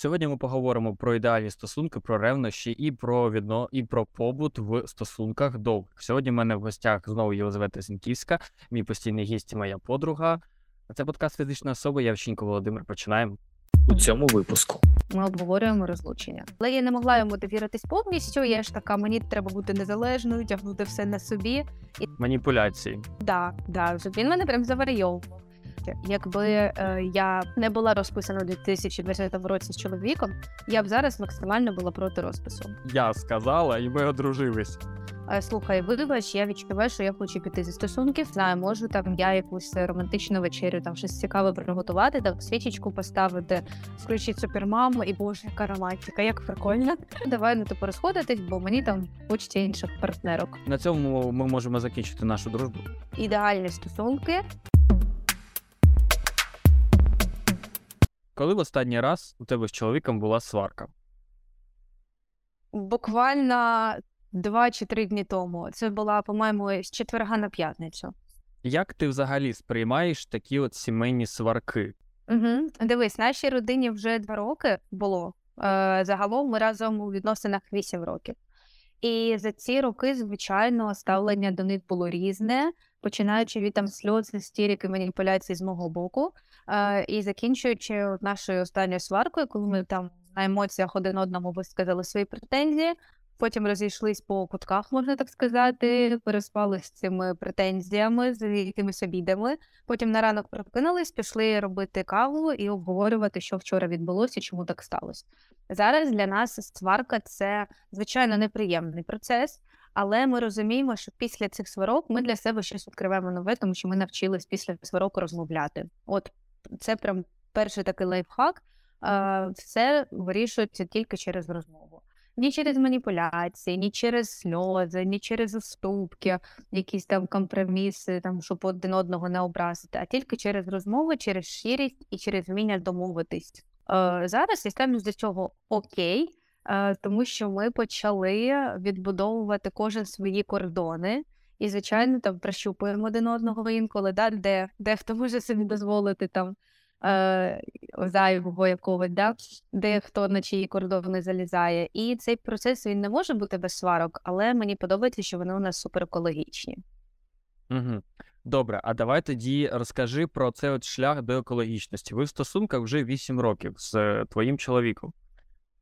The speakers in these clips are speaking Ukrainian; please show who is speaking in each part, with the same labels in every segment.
Speaker 1: Сьогодні ми поговоримо про ідеальні стосунки, про ревнощі і про відно і про побут в стосунках довгих. Сьогодні в мене в гостях знову Єлизавета Зінківська, мій постійний гість і моя подруга. Це подкаст фізичної особи. Я Володимир. Починаємо у цьому випуску.
Speaker 2: Ми обговорюємо розлучення. Але я не могла йому довіритись повністю. Я ж така, мені треба бути незалежною, тягнути все на собі.
Speaker 1: Маніпуляції.
Speaker 2: Да, да, він мене прям заварйовував. Якби е, я не була розписана у 2020 році з чоловіком, я б зараз максимально була проти розпису.
Speaker 1: Я сказала, і ми одружились.
Speaker 2: Е, Слухай, вибач, я відчуваю, що я хочу піти зі стосунків. Знаю, можу там я якусь романтичну вечерю, там щось цікаве приготувати, там свічечку поставити, включити супермаму і боже, яка романтика, як прикольно. Давай ну типу розходитись, бо мені там хочеться інших партнерок.
Speaker 1: На цьому ми можемо закінчити нашу дружбу.
Speaker 2: Ідеальні стосунки.
Speaker 1: Коли в останній раз у тебе з чоловіком була сварка?
Speaker 2: Буквально два чи три дні тому. Це була, по-моєму, з четверга на п'ятницю.
Speaker 1: Як ти взагалі сприймаєш такі от сімейні сварки?
Speaker 2: Угу. Дивись, нашій родині вже два роки було. Е, загалом ми разом у відносинах вісім років. І за ці роки, звичайно, ставлення до них було різне, починаючи від там сльоз, істерики, маніпуляцій з мого боку, е, і закінчуючи нашою останньою сваркою, коли ми там на емоціях один одному висказали свої претензії. Потім розійшлись по кутках, можна так сказати, переспали з цими претензіями, з якимись обідами. Потім на ранок прокинулись, пішли робити каву і обговорювати, що вчора відбулося, чому так сталося. Зараз для нас сварка це звичайно неприємний процес, але ми розуміємо, що після цих сварок ми для себе щось відкриваємо нове, тому що ми навчились після сварок розмовляти. От це прям перший такий лайфхак. Все вирішується тільки через розмову. Ні через маніпуляції, ні через сльози, ні через уступки, якісь там компроміси, там, щоб один одного не образити, а тільки через розмови, через щирість і через вміння домовитись. Е, зараз я ставлюсь до цього окей, е, тому що ми почали відбудовувати кожен свої кордони. І, звичайно, там прощупуємо один одного інколи, да, де, де хто може собі дозволити там зайвого якогось, да, де хто на чиї кордони залізає. І цей процес він не може бути без сварок, але мені подобається, що вони у нас супер екологічні.
Speaker 1: Угу. Добре, а давай тоді розкажи про цей от шлях до екологічності. Ви в стосунках вже 8 років з е, твоїм чоловіком.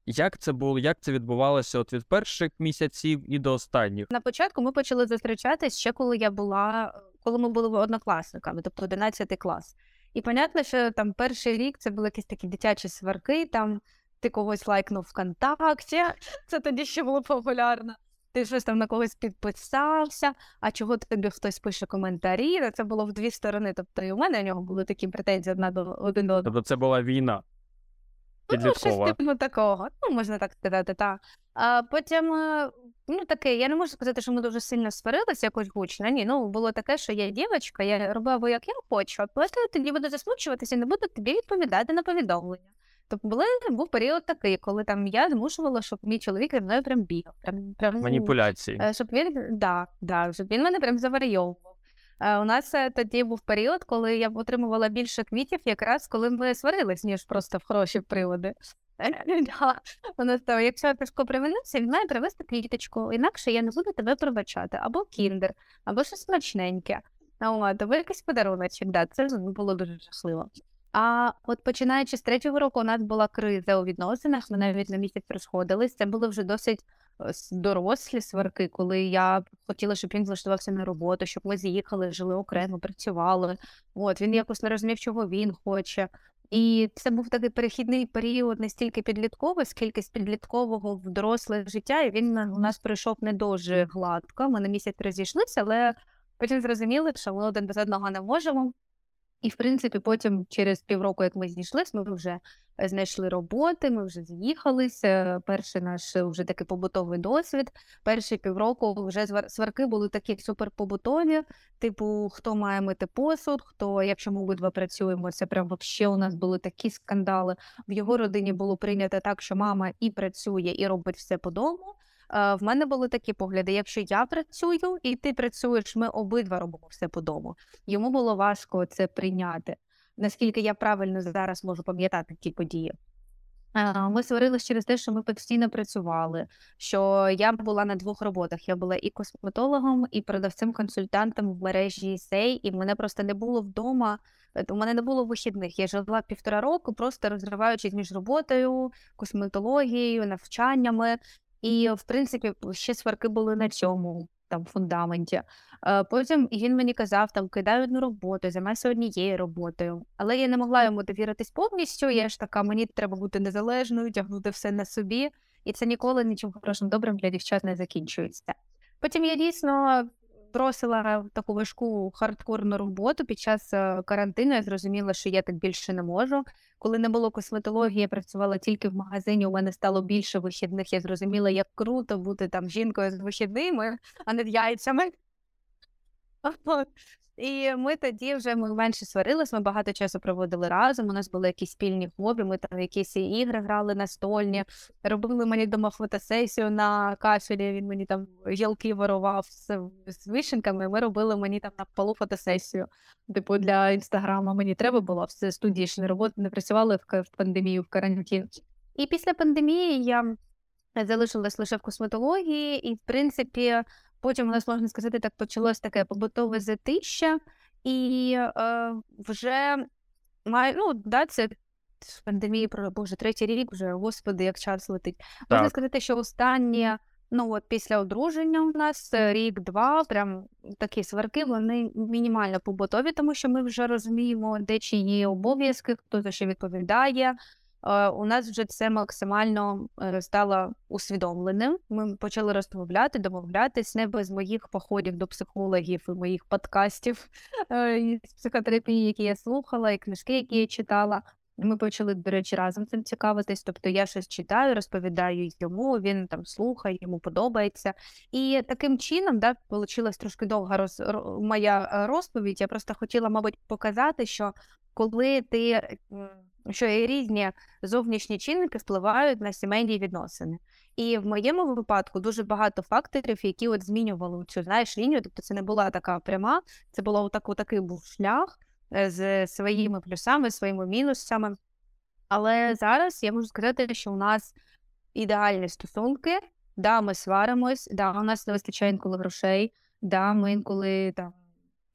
Speaker 1: Як це було, як це відбувалося от від перших місяців і до останніх?
Speaker 2: На початку ми почали зустрічатись ще коли я була, коли ми були однокласниками, тобто 11 клас. І понятно, що там перший рік це були якісь такі дитячі сварки, там ти когось лайкнув ВКонтакті, це тоді ще було популярно. Ти щось там на когось підписався, а чого тобі хтось пише коментарі? Ну, Це було в дві сторони. Тобто і у мене у нього були такі претензії одна до один до одного.
Speaker 1: Тобто це була війна
Speaker 2: Ну, щось типу такого, ну можна так сказати, так. А потім, е, ну таке, я не можу сказати, що ми дуже сильно сварилися якось гучно. Ні, ну було таке, що я дівчинка, я робила, як я хочу, а просто тоді буду засмучуватися і не буду тобі відповідати на повідомлення. Тобто були, був період такий, коли там я змушувала, щоб мій чоловік зі мною прям бігав. Прям, прям,
Speaker 1: Маніпуляції.
Speaker 2: Е, Щоб він, да, да, щоб він мене прям заварйовував. Е, У нас е, тоді був період, коли я отримувала більше квітів, якраз коли ми сварились, ніж просто в хороші приводи. Вона сказала, якщо я Пешко привинився, він має привезти квіточку, інакше я не буду тебе пробачати. Або кіндер, або щось смачненьке. Або якийсь подаруночок. Да, це було дуже жахливо. А от починаючи з третього року, у нас була криза у відносинах. Ми навіть на місяць розходились. Це були вже досить е, дорослі сварки, коли я хотіла, щоб він влаштувався на роботу, щоб ми з'їхали, жили окремо, працювали. От він якось не розумів, чого він хоче. І це був такий перехідний період не стільки підлітковий, скільки з підліткового в доросле життя. І він у нас пройшов не дуже гладко. Ми на місяць розійшлися, але потім зрозуміли, що ми один без одного не можемо. І, в принципі, потім, через півроку, як ми зійшлись, ми вже знайшли роботи, ми вже з'їхалися. Перший наш вже такий побутовий досвід. Перші півроку вже сварки були такі суперпобутові, типу, хто має мити посуд, хто, якщо ми обидва працюємо, це прям вообще у нас були такі скандали. В його родині було прийнято так, що мама і працює, і робить все по дому. Е, В мене були такі погляди: якщо я працюю і ти працюєш, ми обидва робимо все по дому. Йому було важко це прийняти. Наскільки я правильно зараз можу пам'ятати ті події. Е, Ми сварились через те, що ми постійно працювали. Що я була на двох роботах. Я була і косметологом, і продавцем-консультантом в мережі Сей, і мене просто не було вдома. е, У мене не було вихідних. Я жила півтора року, просто розриваючись між роботою, косметологією, навчаннями. І, в принципі, ще сварки були на цьому там фундаменті. Е, Потім він мені казав, там кидай одну роботу, займайся однією роботою. Але я не могла йому довіритись повністю. Я ж така, мені треба бути незалежною, тягнути все на собі, і це ніколи нічим хорошим добрим для дівчат не закінчується. Потім я дійсно бросила таку важку хардкорну роботу під час е, карантину. Я зрозуміла, що я так більше не можу. Коли не було косметології, я працювала тільки в магазині. У мене стало більше вихідних. Я зрозуміла, як круто бути там жінкою з вихідними, а не яйцями. І ми тоді вже ми менше сварились, ми багато часу проводили разом. У нас були якісь спільні хобі, ми там якісь ігри грали настольні, робили мені дома фотосесію на кафелі, він мені там гілки вирував з, з вишенками, ми робили мені там на полу фотосесію. Типу для інстаграма мені треба було, все студії ж не роботи не працювали в, в пандемію, в карантин. І після пандемії я залишилась лише в косметології, і, в принципі, потім у нас, можна сказати, так почалось таке побутове затища, і е, вже має, ну, да, це з пандемії, про Боже, третій рік вже, господи, як час летить. Можна сказати, що останнє, ну от після одруження у нас е, рік-два, прям такі сварки, вони мінімально побутові, тому що ми вже розуміємо, де чиї обов'язки, хто за що відповідає. Е, У нас вже це максимально е, стало усвідомленим. Ми почали розмовляти, домовлятись не без моїх походів до психологів і моїх подкастів е, з психотерапії, які я слухала, і книжки, які я читала. Ми почали, до речі, разом цим цікавитись. Тобто я щось читаю, розповідаю йому, він там слухає, йому подобається. І таким чином, да, вийшла трошки довга роз, моя розповідь. Я просто хотіла, мабуть, показати, що коли ти що і різні зовнішні чинники впливають на сімейні відносини. І в моєму випадку дуже багато факторів, які от змінювали цю знаєш лінію. Тобто це не була така пряма, це було отак, отакий був шлях е, з своїми плюсами, своїми мінусами. Але зараз я можу сказати, що у нас ідеальні стосунки. Да, ми сваримось, да, у нас не вистачає інколи грошей, да, ми інколи там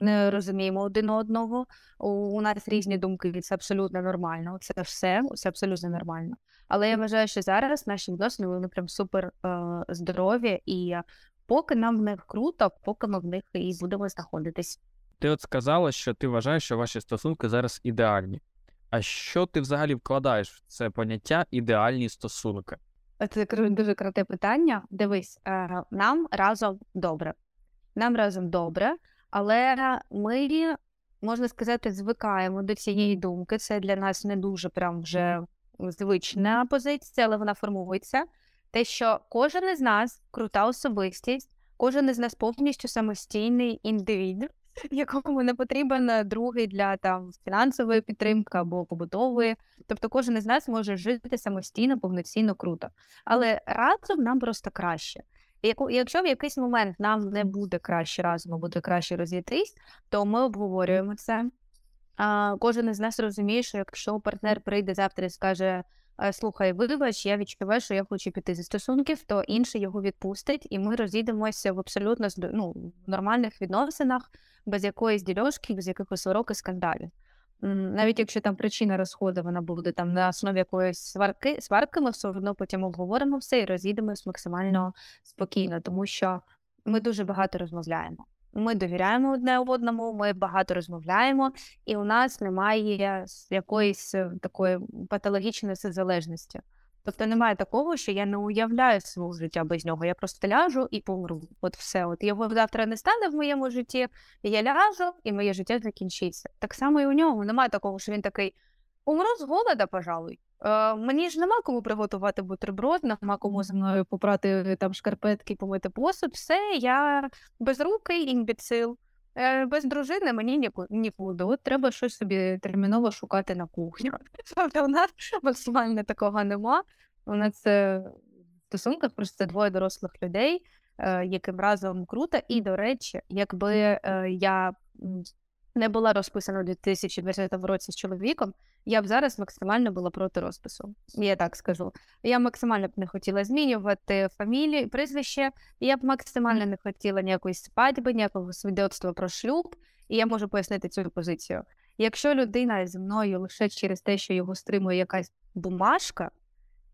Speaker 2: не розуміємо один одного. У, нас різні думки, і це абсолютно нормально. Це все, це абсолютно нормально. Але я вважаю, що зараз наші відносини вони прям супер е, здорові, і поки нам в них круто, поки ми в них і будемо знаходитись.
Speaker 1: Ти от сказала, що ти вважаєш, що ваші стосунки зараз ідеальні. А що ти взагалі вкладаєш в це поняття ідеальні стосунки?
Speaker 2: Це дуже круте питання. Дивись, е, нам разом добре. Нам разом добре, але ми, можна сказати, звикаємо до цієї думки. Це для нас не дуже прям вже звична позиція, але вона формується. Те, що кожен із нас крута особистість, кожен із нас повністю самостійний індивід, якому не потрібен е, другий для там фінансової підтримки або побутової. Тобто кожен із нас може жити самостійно, повноцінно круто. Але разом нам просто краще. Якщо в якийсь момент нам не буде краще разом, буде краще розійтись, то ми обговорюємо це. А, кожен із нас розуміє, що якщо партнер прийде завтра і скаже: «Е, Слухай, вибач, я відчуваю, що я хочу піти зі стосунків, то інший його відпустить, і ми розійдемося в абсолютно ну, в нормальних відносинах, без якоїсь дільошки, без якихось і скандалів. Навіть якщо там причина розходу вона буде там на основі якоїсь сварки, сварки, ми все одно потім обговоримо все і розійдемось максимально спокійно, тому що ми дуже багато розмовляємо. Ми довіряємо одне одному, ми багато розмовляємо, і у нас немає якоїсь е, такої патологічної залежності. Тобто немає такого, що я не уявляю свого життя без нього. Я просто ляжу і помру. От все. От його завтра не стане в моєму житті. Я ляжу, і моє життя закінчиться. Так само і у нього немає такого, що він такий: умру з голода, пожалуй. Е, мені ж нема кому приготувати бутерброд, нема кому зі мною попрати там шкарпетки, помити посуд. Все, я безрукий імбіцил. Е, без дружини мені ніку- нікуди. От треба щось собі терміново шукати на кухню. Тобто у нас максимально такого нема. У нас е, в стосунках просто двоє дорослих людей, е, яким разом круто. І, до речі, якби я не була розписана у 2020 році з чоловіком, я б зараз максимально була проти розпису. Я так скажу. Я максимально б не хотіла змінювати фамілію, прізвище, я б максимально не хотіла ніякої свадьби, ніякого свідоцтва про шлюб, і я можу пояснити цю позицію. Якщо людина зі мною лише через те, що його стримує якась бумажка,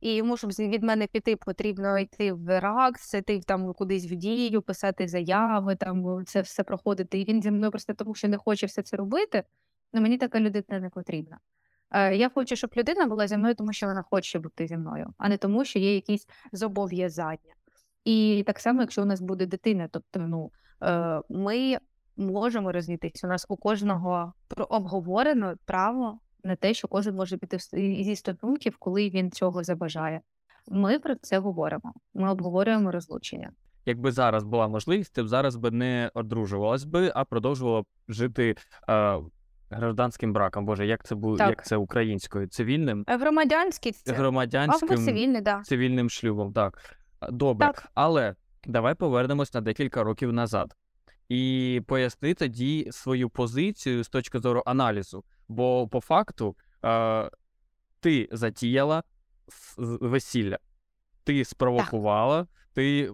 Speaker 2: і йому, щоб від мене піти, потрібно йти в РАКС, йти там кудись в дію, писати заяви, там це все проходити. І він зі мною просто тому, що не хоче все це робити. Ну мені така людина не потрібна. Е, я хочу, щоб людина була зі мною, тому що вона хоче бути зі мною, а не тому, що є якісь зобов'язання. І так само, якщо у нас буде дитина, тобто, ну е, ми можемо рознітися. У нас у кожного обговорено право на те, що кожен може піти зі стосунків, коли він цього забажає. Ми про це говоримо. Ми обговорюємо розлучення.
Speaker 1: Якби зараз була можливість, ти б зараз би не одружувалась би, а продовжувала б жити е, гражданським браком. Боже, як це
Speaker 2: Так.
Speaker 1: як це українською? Цивільним,
Speaker 2: Е, Громадянський це або
Speaker 1: громадянським
Speaker 2: цивільний, да.
Speaker 1: цивільним шлюбом. Так. Добре.
Speaker 2: Так.
Speaker 1: Але давай повернемось на декілька років назад і поясни тоді свою позицію з точки зору аналізу. Бо по факту е, ти затіяла весілля, ти спровокувала, ти.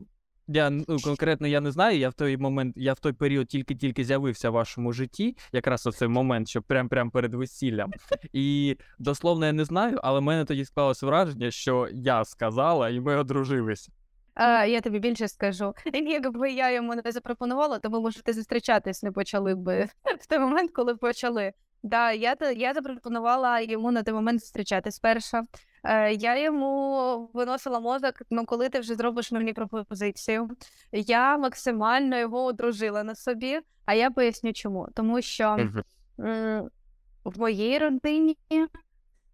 Speaker 1: Я ну, конкретно я не знаю. Я в той момент, я в той період тільки-тільки з'явився в вашому житті, якраз у цей момент, що прям прям перед весіллям. І дословно я не знаю, але в мене тоді склалося враження, що я сказала, і ми одружилися.
Speaker 2: А, я тобі більше скажу. Якби я йому не запропонувала, то ми, можете зустрічатись не почали би в той момент, коли почали. Да, я, я запропонувала йому на той момент зустрічатись перша. Е, я йому виносила мозок, ну коли ти вже зробиш мені пропозицію. Я максимально його одружила на собі, а я поясню чому. Тому що в моїй родині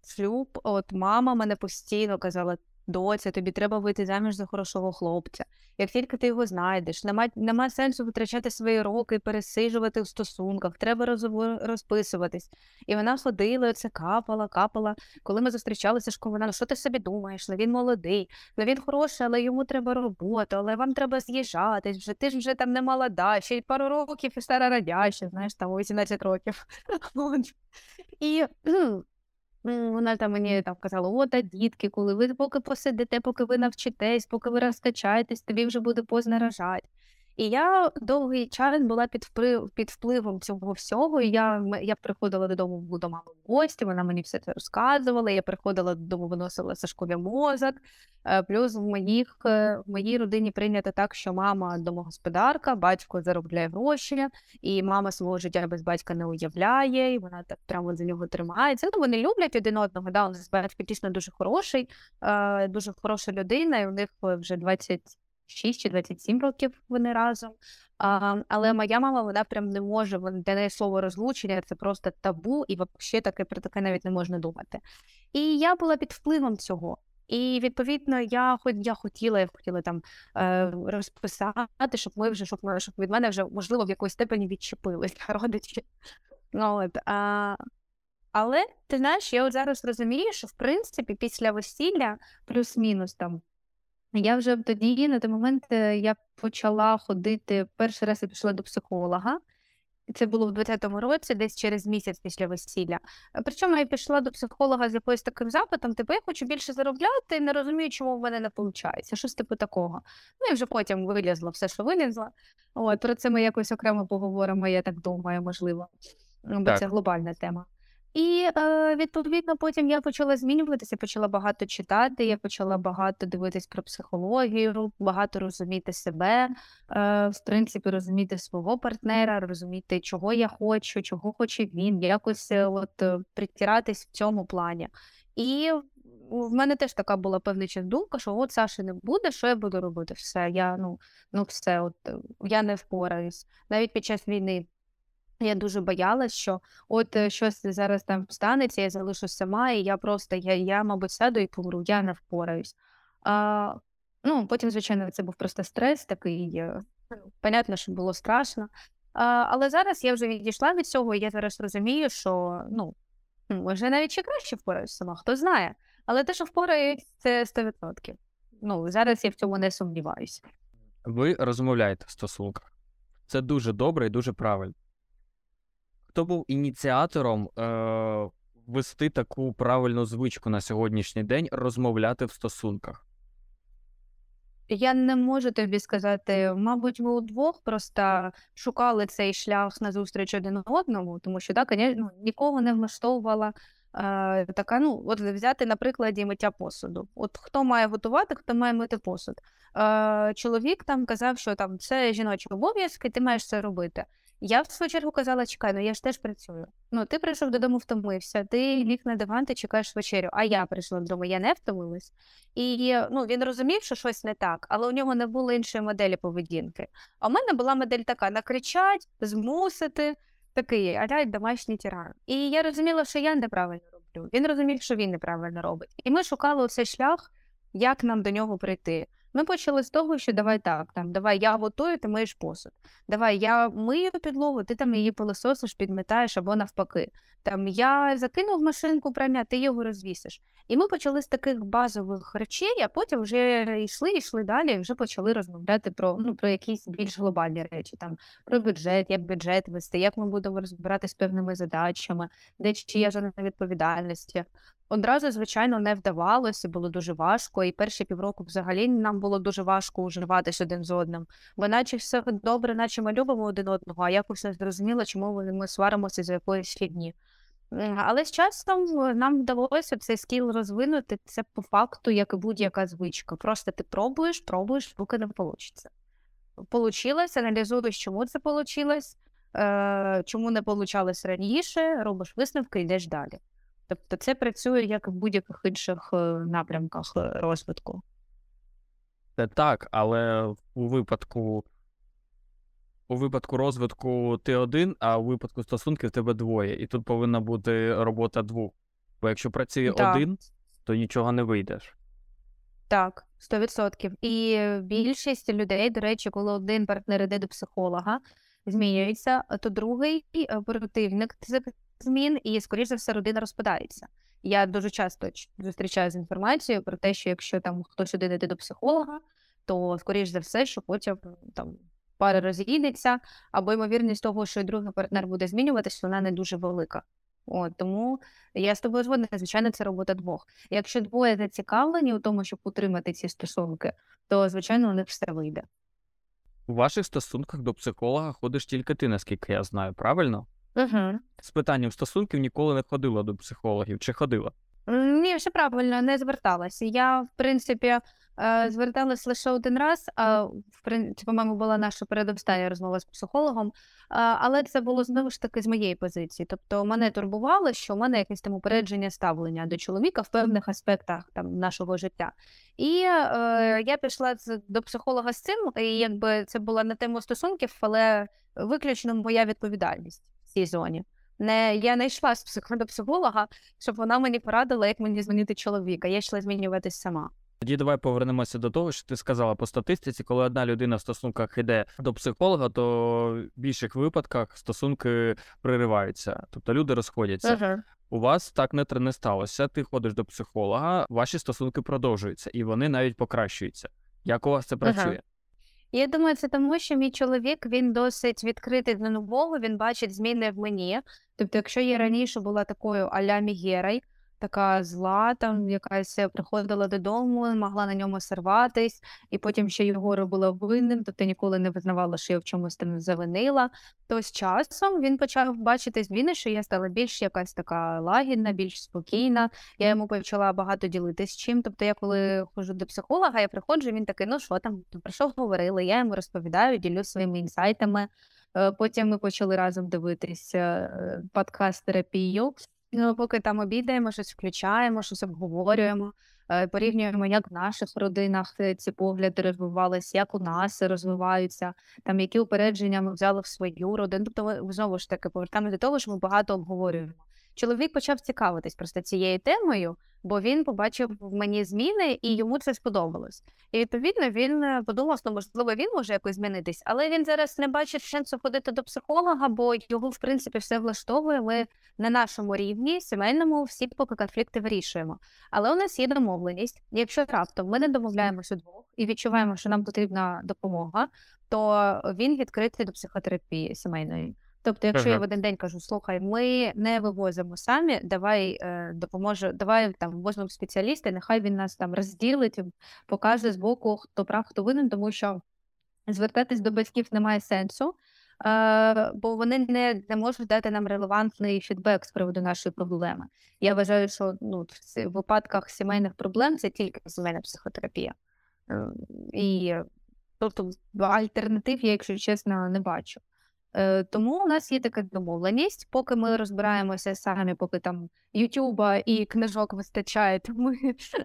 Speaker 2: шлюб, от мама мене постійно казала: доця, тобі треба вийти заміж за хорошого хлопця. Як тільки ти його знайдеш, нема, нема сенсу витрачати свої роки, пересиджувати в стосунках, треба розово- розписуватись. І вона ходила, оце капала, капала. Коли ми зустрічалися, школа, вона, ну що ти собі думаєш? Ну він молодий, ну він хороший, але йому треба робота, але вам треба з'їжджатись, вже ти ж вже там не молода, ще й пару років і стара радяща, знаєш, там у 18 років. І м, вона там мені там казала: о, та дітки, коли ви поки посидите, поки ви навчитесь, поки ви розкачаєтесь, тобі вже буде поздно рожати. І я довгий час була під впливом, під впливом цього всього. І я, я приходила додому до мами в гості, вона мені все це розказувала. Я приходила додому, виносила за школі мозок. Е, Плюс в моїх е, в моїй родині прийнято так, що мама домогосподарка, батько заробляє гроші, і мама свого життя без батька не уявляє, і вона так прямо за нього тримається. Ну, вони люблять один одного. Да, у нас батько дійсно дуже хороший, е, дуже хороша людина, і у них вже 26 чи 27 років вони разом. А, але моя мама, вона прям не може, для неї слово розлучення це просто табу, і взагалі таке про таке навіть не можна думати. І я була під впливом цього. І відповідно, я хоч я хотіла, я хотіла там е, розписати, щоб ми вже щоб, щоб від мене вже можливо в якоїсь степені відчепились родичі. Ну, от, а, але ти знаєш, я от зараз розумію, що в принципі після весілля плюс-мінус там. Я вже тоді, на той момент, е, я почала ходити. Перший раз я пішла до психолога. Це було в 20-му році, десь через місяць після весілля. Е, Причому я пішла до психолога з якоюсь таким запитом, типу, я хочу більше заробляти, не розумію, чому в мене не виходить. Щось типу такого. Ну і вже потім вилізла все, що вилізла. От, про це ми якось окремо поговоримо, я так думаю, можливо. Ну, Бо
Speaker 1: Так.
Speaker 2: це глобальна тема. І е, відповідно потім я почала змінюватися, почала багато читати, я почала багато дивитись про психологію, багато розуміти себе, е, в принципі, розуміти свого партнера, розуміти, чого я хочу, чого хоче він, якось е, от е, притиратись в цьому плані. І в мене теж така була певна думка, що от Саші не буде, що я буду робити? Все, я ну, ну все, от е, я не впораюсь. Навіть під час війни я дуже боялась, що от е, щось зараз там станеться, я залишусь сама, і я просто, я, я мабуть, сяду і помру, я не впораюсь. А, ну, потім, звичайно, це був просто стрес такий. е, Понятно, що було страшно. А, але зараз я вже відійшла від цього, і я зараз розумію, що ну, може навіть ще краще впораюсь сама, хто знає. Але те, що впораюсь, це 100%. Ну, зараз я в цьому не сумніваюся.
Speaker 1: Ви розмовляєте в стосунках. Це дуже добре і дуже правильно. Хто був ініціатором е, ввести таку правильну звичку на сьогоднішній день розмовляти в стосунках?
Speaker 2: Я не можу тобі сказати, мабуть, ми удвох просто шукали цей шлях назустріч один одному, тому що так, ну, нікого не влаштовувала е, така, ну, от взяти на прикладі миття посуду. От хто має готувати, хто має мити посуд. Е, чоловік там казав, що там це жіночі обов'язки, ти маєш це робити. Я в свою чергу казала, чекай, ну я ж теж працюю. Ну, ти прийшов додому, втомився, ти ліг на диван, ти чекаєш вечерю, а я прийшла додому, я не втомилась. І ну, він розумів, що щось не так, але у нього не було іншої моделі поведінки. А в мене була модель така: накричать, змусити, такий аля домашній тиран. І я розуміла, що я неправильно роблю. Він розумів, що він неправильно робить. І ми шукали цей шлях, як нам до нього прийти. Ми почали з того, що давай так, там, давай я готую, ти миєш посуд. Давай я мию підлогу, ти там її пилососиш, підметаєш або навпаки. Там я закинув машинку прання, ти його розвісиш. І ми почали з таких базових речей, а потім вже йшли, йшли далі, і вже почали розмовляти про ну, про якісь більш глобальні речі, там про бюджет, як бюджет вести, як ми будемо розбиратися з певними задачами, де чия зона відповідальності. Одразу, звичайно, не вдавалося, було дуже важко, і перші півроку взагалі нам було дуже важко уживатися один з одним. Бо наче все добре, наче ми любимо один одного, а якось не зрозуміло, чому ми сваримося за якоїсь фігні. Але з часом е, нам вдалося цей скіл розвинути це по факту, як і будь-яка звичка. Просто ти пробуєш, пробуєш, поки не вийде. Получилось, аналізуєш, чому це вийшло, е, чому не получалось раніше, робиш висновки, йдеш далі. Тобто це працює як в будь-яких інших е, напрямках розвитку.
Speaker 1: Це так, але у випадку у випадку розвитку ти один, а у випадку стосунків тебе двоє. І тут повинна бути робота двох. Бо якщо працює
Speaker 2: Так.
Speaker 1: один, то нічого не вийдеш.
Speaker 2: Так, 100%. І більшість людей, до речі, коли один партнер іде до психолога, змінюється, то другий е, противник змін, і, скоріш за все, родина розпадається. Я дуже часто зустрічаю з інформацією про те, що якщо там хтось один іде до психолога, то скоріш за все, що потім там пара роз'їдеться, або ймовірність того, що другий партнер буде змінюватись, вона не дуже велика. От, Тому я з тобою згодна, звичайно, це робота двох. Якщо двоє зацікавлені у тому, щоб утримати ці стосунки, то звичайно у них все вийде.
Speaker 1: У ваших стосунках до психолога ходиш тільки ти, наскільки я знаю, правильно?
Speaker 2: Угу.
Speaker 1: З питанням стосунків ніколи не ходила до психологів, чи ходила?
Speaker 2: Ні, все правильно, не зверталася. Я, в принципі, Е, зверталась лише один раз, а в принципі, по-моєму, була наша передостання розмова з психологом, але це було знову ж таки з моєї позиції. Тобто мене турбувало, що в мене якесь там упередження ставлення до чоловіка в певних аспектах там нашого життя. І е, я пішла до психолога з цим, і якби це була не тема стосунків, але виключно моя відповідальність цій зоні. Не я не йшла до психолога, щоб вона мені порадила, як мені змінити чоловіка. Я йшла змінюватись сама.
Speaker 1: Тоді давай повернемося до того, що ти сказала по статистиці, коли одна людина в стосунках йде до психолога, то в більших випадках стосунки пририваються, тобто люди розходяться. У вас так не, не сталося. Ти ходиш до психолога, ваші стосунки продовжуються і вони навіть покращуються. Як у вас це працює?
Speaker 2: Я думаю, це тому, що мій чоловік він досить відкритий до нового, він бачить зміни в мені. Тобто, якщо я раніше була такою аля Мігерой, така зла, там якась приходила додому, могла на ньому сорватись, і потім ще його робила винним, тобто ніколи не визнавала, що я в чомусь там завинила. То з часом він почав бачити зміни, що я стала більш якась така лагідна, більш спокійна. Я йому почала багато ділитись чим. Тобто, я коли ходжу до психолога, я приходжу, він такий, ну що там, про що говорили? Я йому розповідаю, ділю своїми інсайтами. Е, потім ми почали разом дивитися е, подкаст терапію. Ну, поки там обідаємо, щось включаємо, щось обговорюємо, е, порівнюємо, як в наших родинах е, ці погляди розвивалися, як у нас розвиваються, там які упередження ми взяли в свою родину. Тобто ми знову ж таки повертаємося до того, що ми багато обговорюємо. Чоловік почав цікавитись просто цією темою, бо він побачив в мені зміни і йому це сподобалось. І відповідно він е, подумав, що можливо він може якось змінитись, але він зараз не бачить сенсу ходити до психолога, бо його в принципі все влаштовує. Ми на нашому рівні, сімейному, всі поки конфлікти вирішуємо. Але у нас є домовленість. Якщо раптом ми не домовляємося двох і відчуваємо, що нам потрібна допомога, то він відкритий до психотерапії сімейної. Тобто, якщо я в один день кажу, слухай, ми не вивозимо самі, давай е, допоможе, давай там візьмемо спеціаліста, нехай він нас там розділить, покаже з боку, хто прав, хто винен, тому що звертатись до батьків немає сенсу, е, бо вони не, не можуть дати нам релевантний фідбек з приводу нашої проблеми. Я вважаю, що ну, в випадках сімейних проблем це тільки сімейна психотерапія. Е, І тобто альтернатив я, якщо чесно, не бачу. Е, Тому у нас є така домовленість, поки ми розбираємося самі, поки там Ютуба і книжок вистачає, то ми,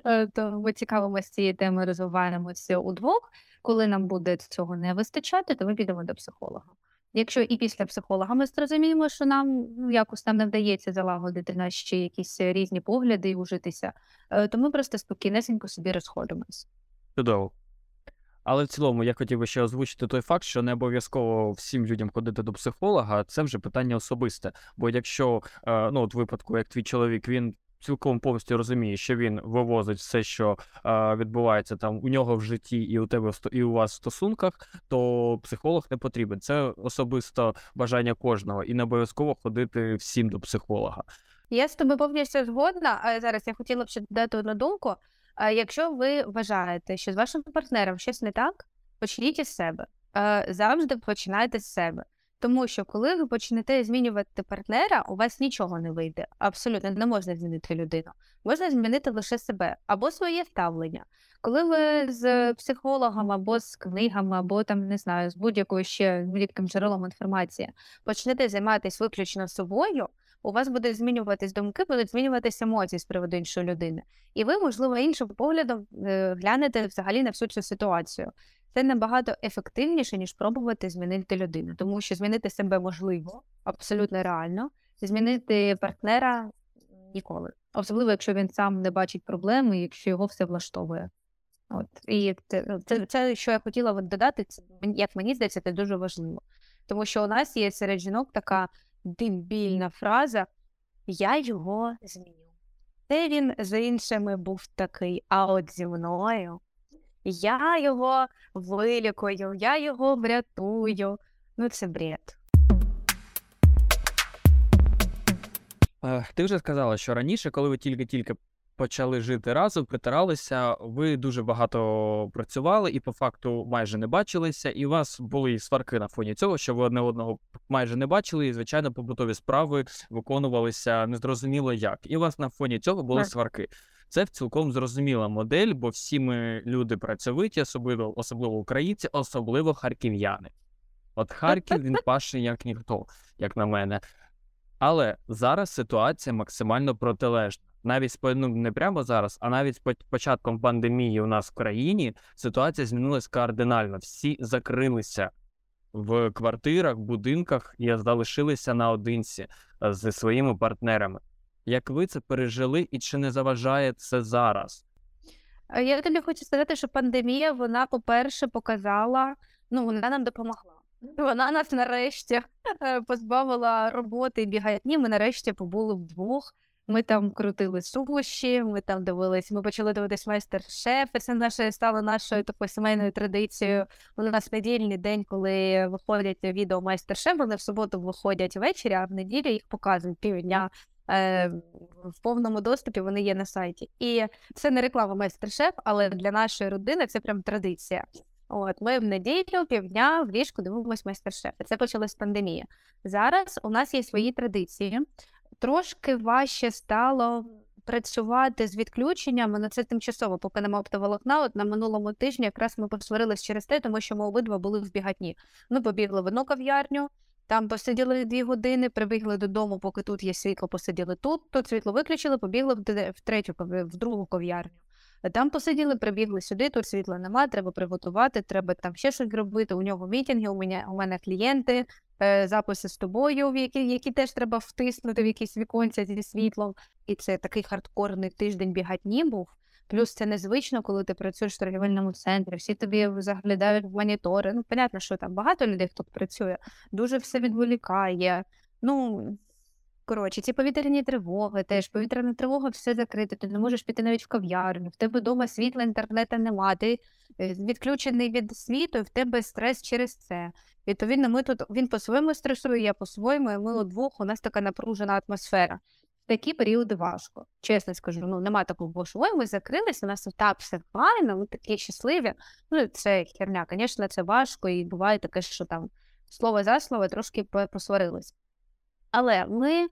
Speaker 2: е, то ми цікавимося цією темою, розвиваємося удвох. Коли нам буде цього не вистачати, то ми підемо до психолога. Якщо і після психолога ми зрозуміємо, що нам ну, якось нам не вдається залагодити наші якісь різні погляди і ужитися, е, то ми просто спокійнесенько собі розходимось.
Speaker 1: Чудово. Але в цілому я хотів би ще озвучити той факт, що не обов'язково всім людям ходити до психолога, це вже питання особисте. Бо якщо, е, ну, от випадку, як твій чоловік, він цілком повністю розуміє, що він вивозить все, що е, відбувається там у нього в житті, і у тебе і у вас в стосунках, то психолог не потрібен. Це особисто бажання кожного, і не обов'язково ходити всім до психолога.
Speaker 2: Я з тобою повністю згодна. А зараз я хотіла б ще додати одну думку. Якщо ви вважаєте, що з вашим партнером щось не так, почніть із себе. Е, Завжди починайте з себе. Тому що коли ви почнете змінювати партнера, у вас нічого не вийде. Абсолютно не можна змінити людину. Можна змінити лише себе або своє ставлення. Коли ви з психологом або з книгами, або там не знаю, з будь-якою ще будь-яким джерелом інформації почнете займатися виключно собою, у вас будуть змінюватись думки, будуть змінюватися емоції з приводу іншої людини. І ви, можливо, іншим поглядом е, глянете взагалі на всю цю ситуацію. Це набагато ефективніше, ніж пробувати змінити людину, тому що змінити себе можливо, абсолютно реально. Змінити партнера ніколи. Особливо, якщо він сам не бачить проблеми, якщо його все влаштовує. От і це, ну, це, це що я хотіла додати, це як мені здається, це дуже важливо. Тому що у нас є серед жінок така дебільна фраза Я його зміню. Це він з іншими був такий, а от зі мною я його вилікую, я його врятую. Ну, це бред.
Speaker 1: Е, Ти вже сказала, що раніше, коли ви тільки-тільки почали жити разом, притиралися, ви дуже багато працювали і по факту майже не бачилися, і у вас були сварки на фоні цього, що ви одне одного майже не бачили, і звичайно, побутові справи виконувалися незрозуміло як. І у вас на фоні цього були
Speaker 2: Так.
Speaker 1: сварки. Це цілком зрозуміла модель, бо всі ми люди працьовиті, особливо особливо українці, особливо харків'яни. От Харків він паше як ніхто, як на мене. Але зараз ситуація максимально протилежна. Навіть ну, не прямо зараз, а навіть початком пандемії у нас в країні ситуація змінилась кардинально. Всі закрилися в квартирах, будинках і залишилися наодинці е, зі своїми партнерами. Як ви це пережили і чи не заважає це зараз?
Speaker 2: Е, Я тобі хочу сказати, що пандемія, вона, по-перше, показала, ну, вона нам допомогла. Вона нас нарешті е, позбавила роботи і бігатні. Ми нарешті побули вдвох. Ми там крутили суші, ми там дивились, ми почали дивитись майстер-шеф. Це наше стало нашою такою сімейною традицією. У нас недільний день, коли виходять відео майстер-шеф, вони в суботу виходять ввечері, а в неділю їх показують півдня. Е, в повному доступі вони є на сайті. І це не реклама майстер-шеф, але для нашої родини це прям традиція. От ми в неділю півдня в ліжку дивимося майстер-шеф. Це почалось з пандемії. Зараз у нас є свої традиції. Трошки важче стало працювати з відключеннями, але це тимчасово, поки нема оптоволокна. От на минулому тижні якраз ми посварились через те, тому що ми обидва були в бігатні. Ми побігли в одну кав'ярню, там посиділи дві години, прибігли додому, поки тут є світло, посиділи тут. Тут світло виключили, побігли в, третю в другу кав'ярню. Там посиділи, прибігли сюди, тут світла нема, треба приготувати, треба там ще щось робити. У нього мітинги, у мене, у мене клієнти, е, записи з тобою, які, які теж треба втиснути в якісь віконця зі світлом. І це такий хардкорний тиждень бігатні був. Плюс це незвично, коли ти працюєш в торгівельному центрі, всі тобі заглядають в монітори. Ну, понятно, що там багато людей, хто працює, дуже все відволікає. Ну, Коротше, ці повітряні тривоги, теж повітряна тривога, все закрите, ти не можеш піти навіть в кав'ярню, в тебе вдома світла, інтернету нема, ти е, відключений від світу, і в тебе стрес через це. Відповідно, ми тут він по-своєму стресує, я по-своєму, і ми удвох, у нас така напружена атмосфера. В такі періоди важко. Чесно скажу, ну нема такого, бо що ой, ми закрилися, у нас так все файно, ми такі щасливі. Ну, це херня, звісно, це важко, і буває таке, що там слово за слово трошки по- посварились. Але ми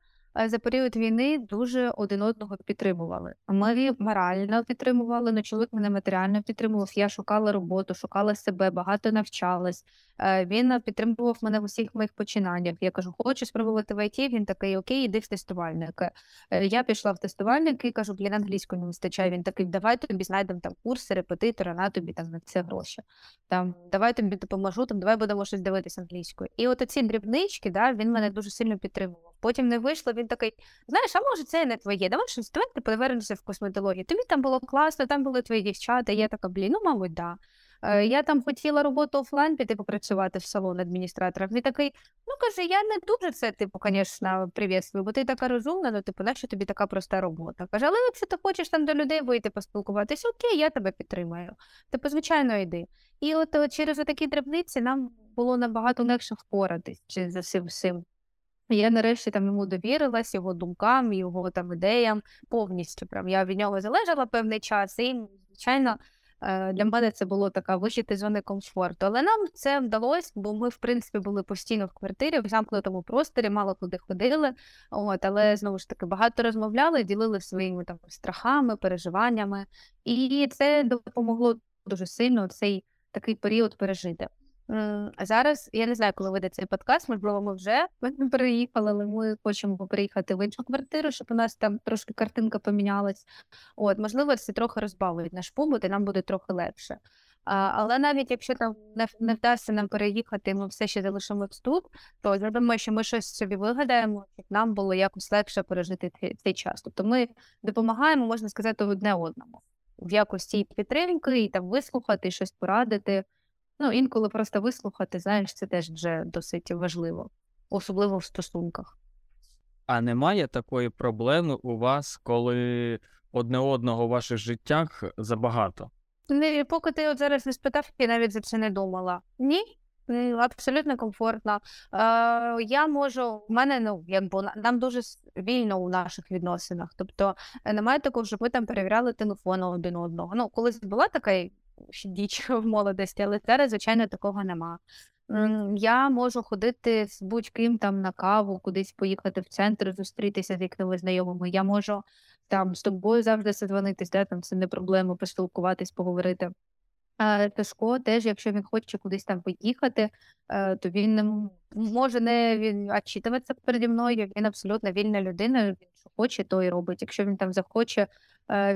Speaker 2: за період війни дуже один одного підтримували. Ми морально підтримували, ну чоловік мене матеріально підтримував. Я шукала роботу, шукала себе, багато навчалась. Е, Він е, підтримував мене в усіх моїх починаннях. Я кажу, хочу спробувати в ІТ. Він такий, окей, іди в тестувальники. Е, Я пішла в тестувальники і кажу, блін, англійської не вистачає. Він такий, давай тобі знайдемо там курси, репетитора, на тобі там на це гроші. Там давай тобі допоможу, там давай будемо щось дивитися англійською. І от ці дрібнички, да, він мене дуже сильно підтримував. Потім не вийшло, він такий, знаєш, а може це не твоє, давай щось давай ти повернешся в косметологію. Тобі там було класно, там були твої дівчата. Я така, блін, ну мабуть, да. Е, Я там хотіла роботу офлайн піти попрацювати в салон адміністратора. Він такий, ну каже, я не дуже це, типу, звісно, привітствую, бо ти така розумна, ну типу, нащо тобі така проста робота? Каже, але якщо ти хочеш там до людей вийти поспілкуватися, окей, я тебе підтримаю. Типу, звичайно, йди. І от е, через такі дрібниці нам було набагато легше впоратись за всім всім. Я нарешті там йому довірилась, його думкам, його там ідеям повністю. Прям я від нього залежала певний час, і звичайно. е, Для мене це було така вихід із зони комфорту. Але нам це вдалося, бо ми, в принципі, були постійно в квартирі, в замкнутому просторі, мало куди ходили. От, але знову ж таки багато розмовляли, ділили своїми там страхами, переживаннями. І це допомогло дуже сильно цей такий період пережити. А зараз я не знаю, коли вийде цей подкаст, можливо, ми вже переїхали, але ми хочемо переїхати в іншу квартиру, щоб у нас там трошки картинка помінялась. От, можливо, це трохи розбавить наш побут, і нам буде трохи легше. А, але навіть якщо там не, не вдасться нам переїхати, ми все ще залишимось тут, то думаю, що ми щось собі вигадаємо, щоб нам було якось легше пережити цей, цей час. Тобто ми допомагаємо, можна сказати, одне одному в якості підтримки, і там вислухати, щось порадити. Ну, інколи просто вислухати, знаєш, це теж вже досить важливо, особливо в стосунках.
Speaker 1: А немає такої проблеми у вас, коли одне одного в ваших життях забагато?
Speaker 2: Не, поки ти от зараз не спитав, я навіть за це не думала. Ні, абсолютно комфортно. Е, я можу, в мене ну якби нам дуже вільно у наших відносинах. Тобто е, немає такого, щоб ми там перевіряли телефони один одного. Ну, колись була така діч в молодості, але зараз, звичайно, такого нема. Я можу ходити з будь-ким там на каву, кудись поїхати в центр, зустрітися з якимись знайомими. Я можу там з тобою завжди созвонитись, да, там це не проблема поспілкуватись, поговорити. Ташко теж, якщо він хоче кудись там поїхати, е, то він може не він відчитуватися переді мною. Він абсолютно вільна людина. Він що хоче, то і робить. Якщо він там захоче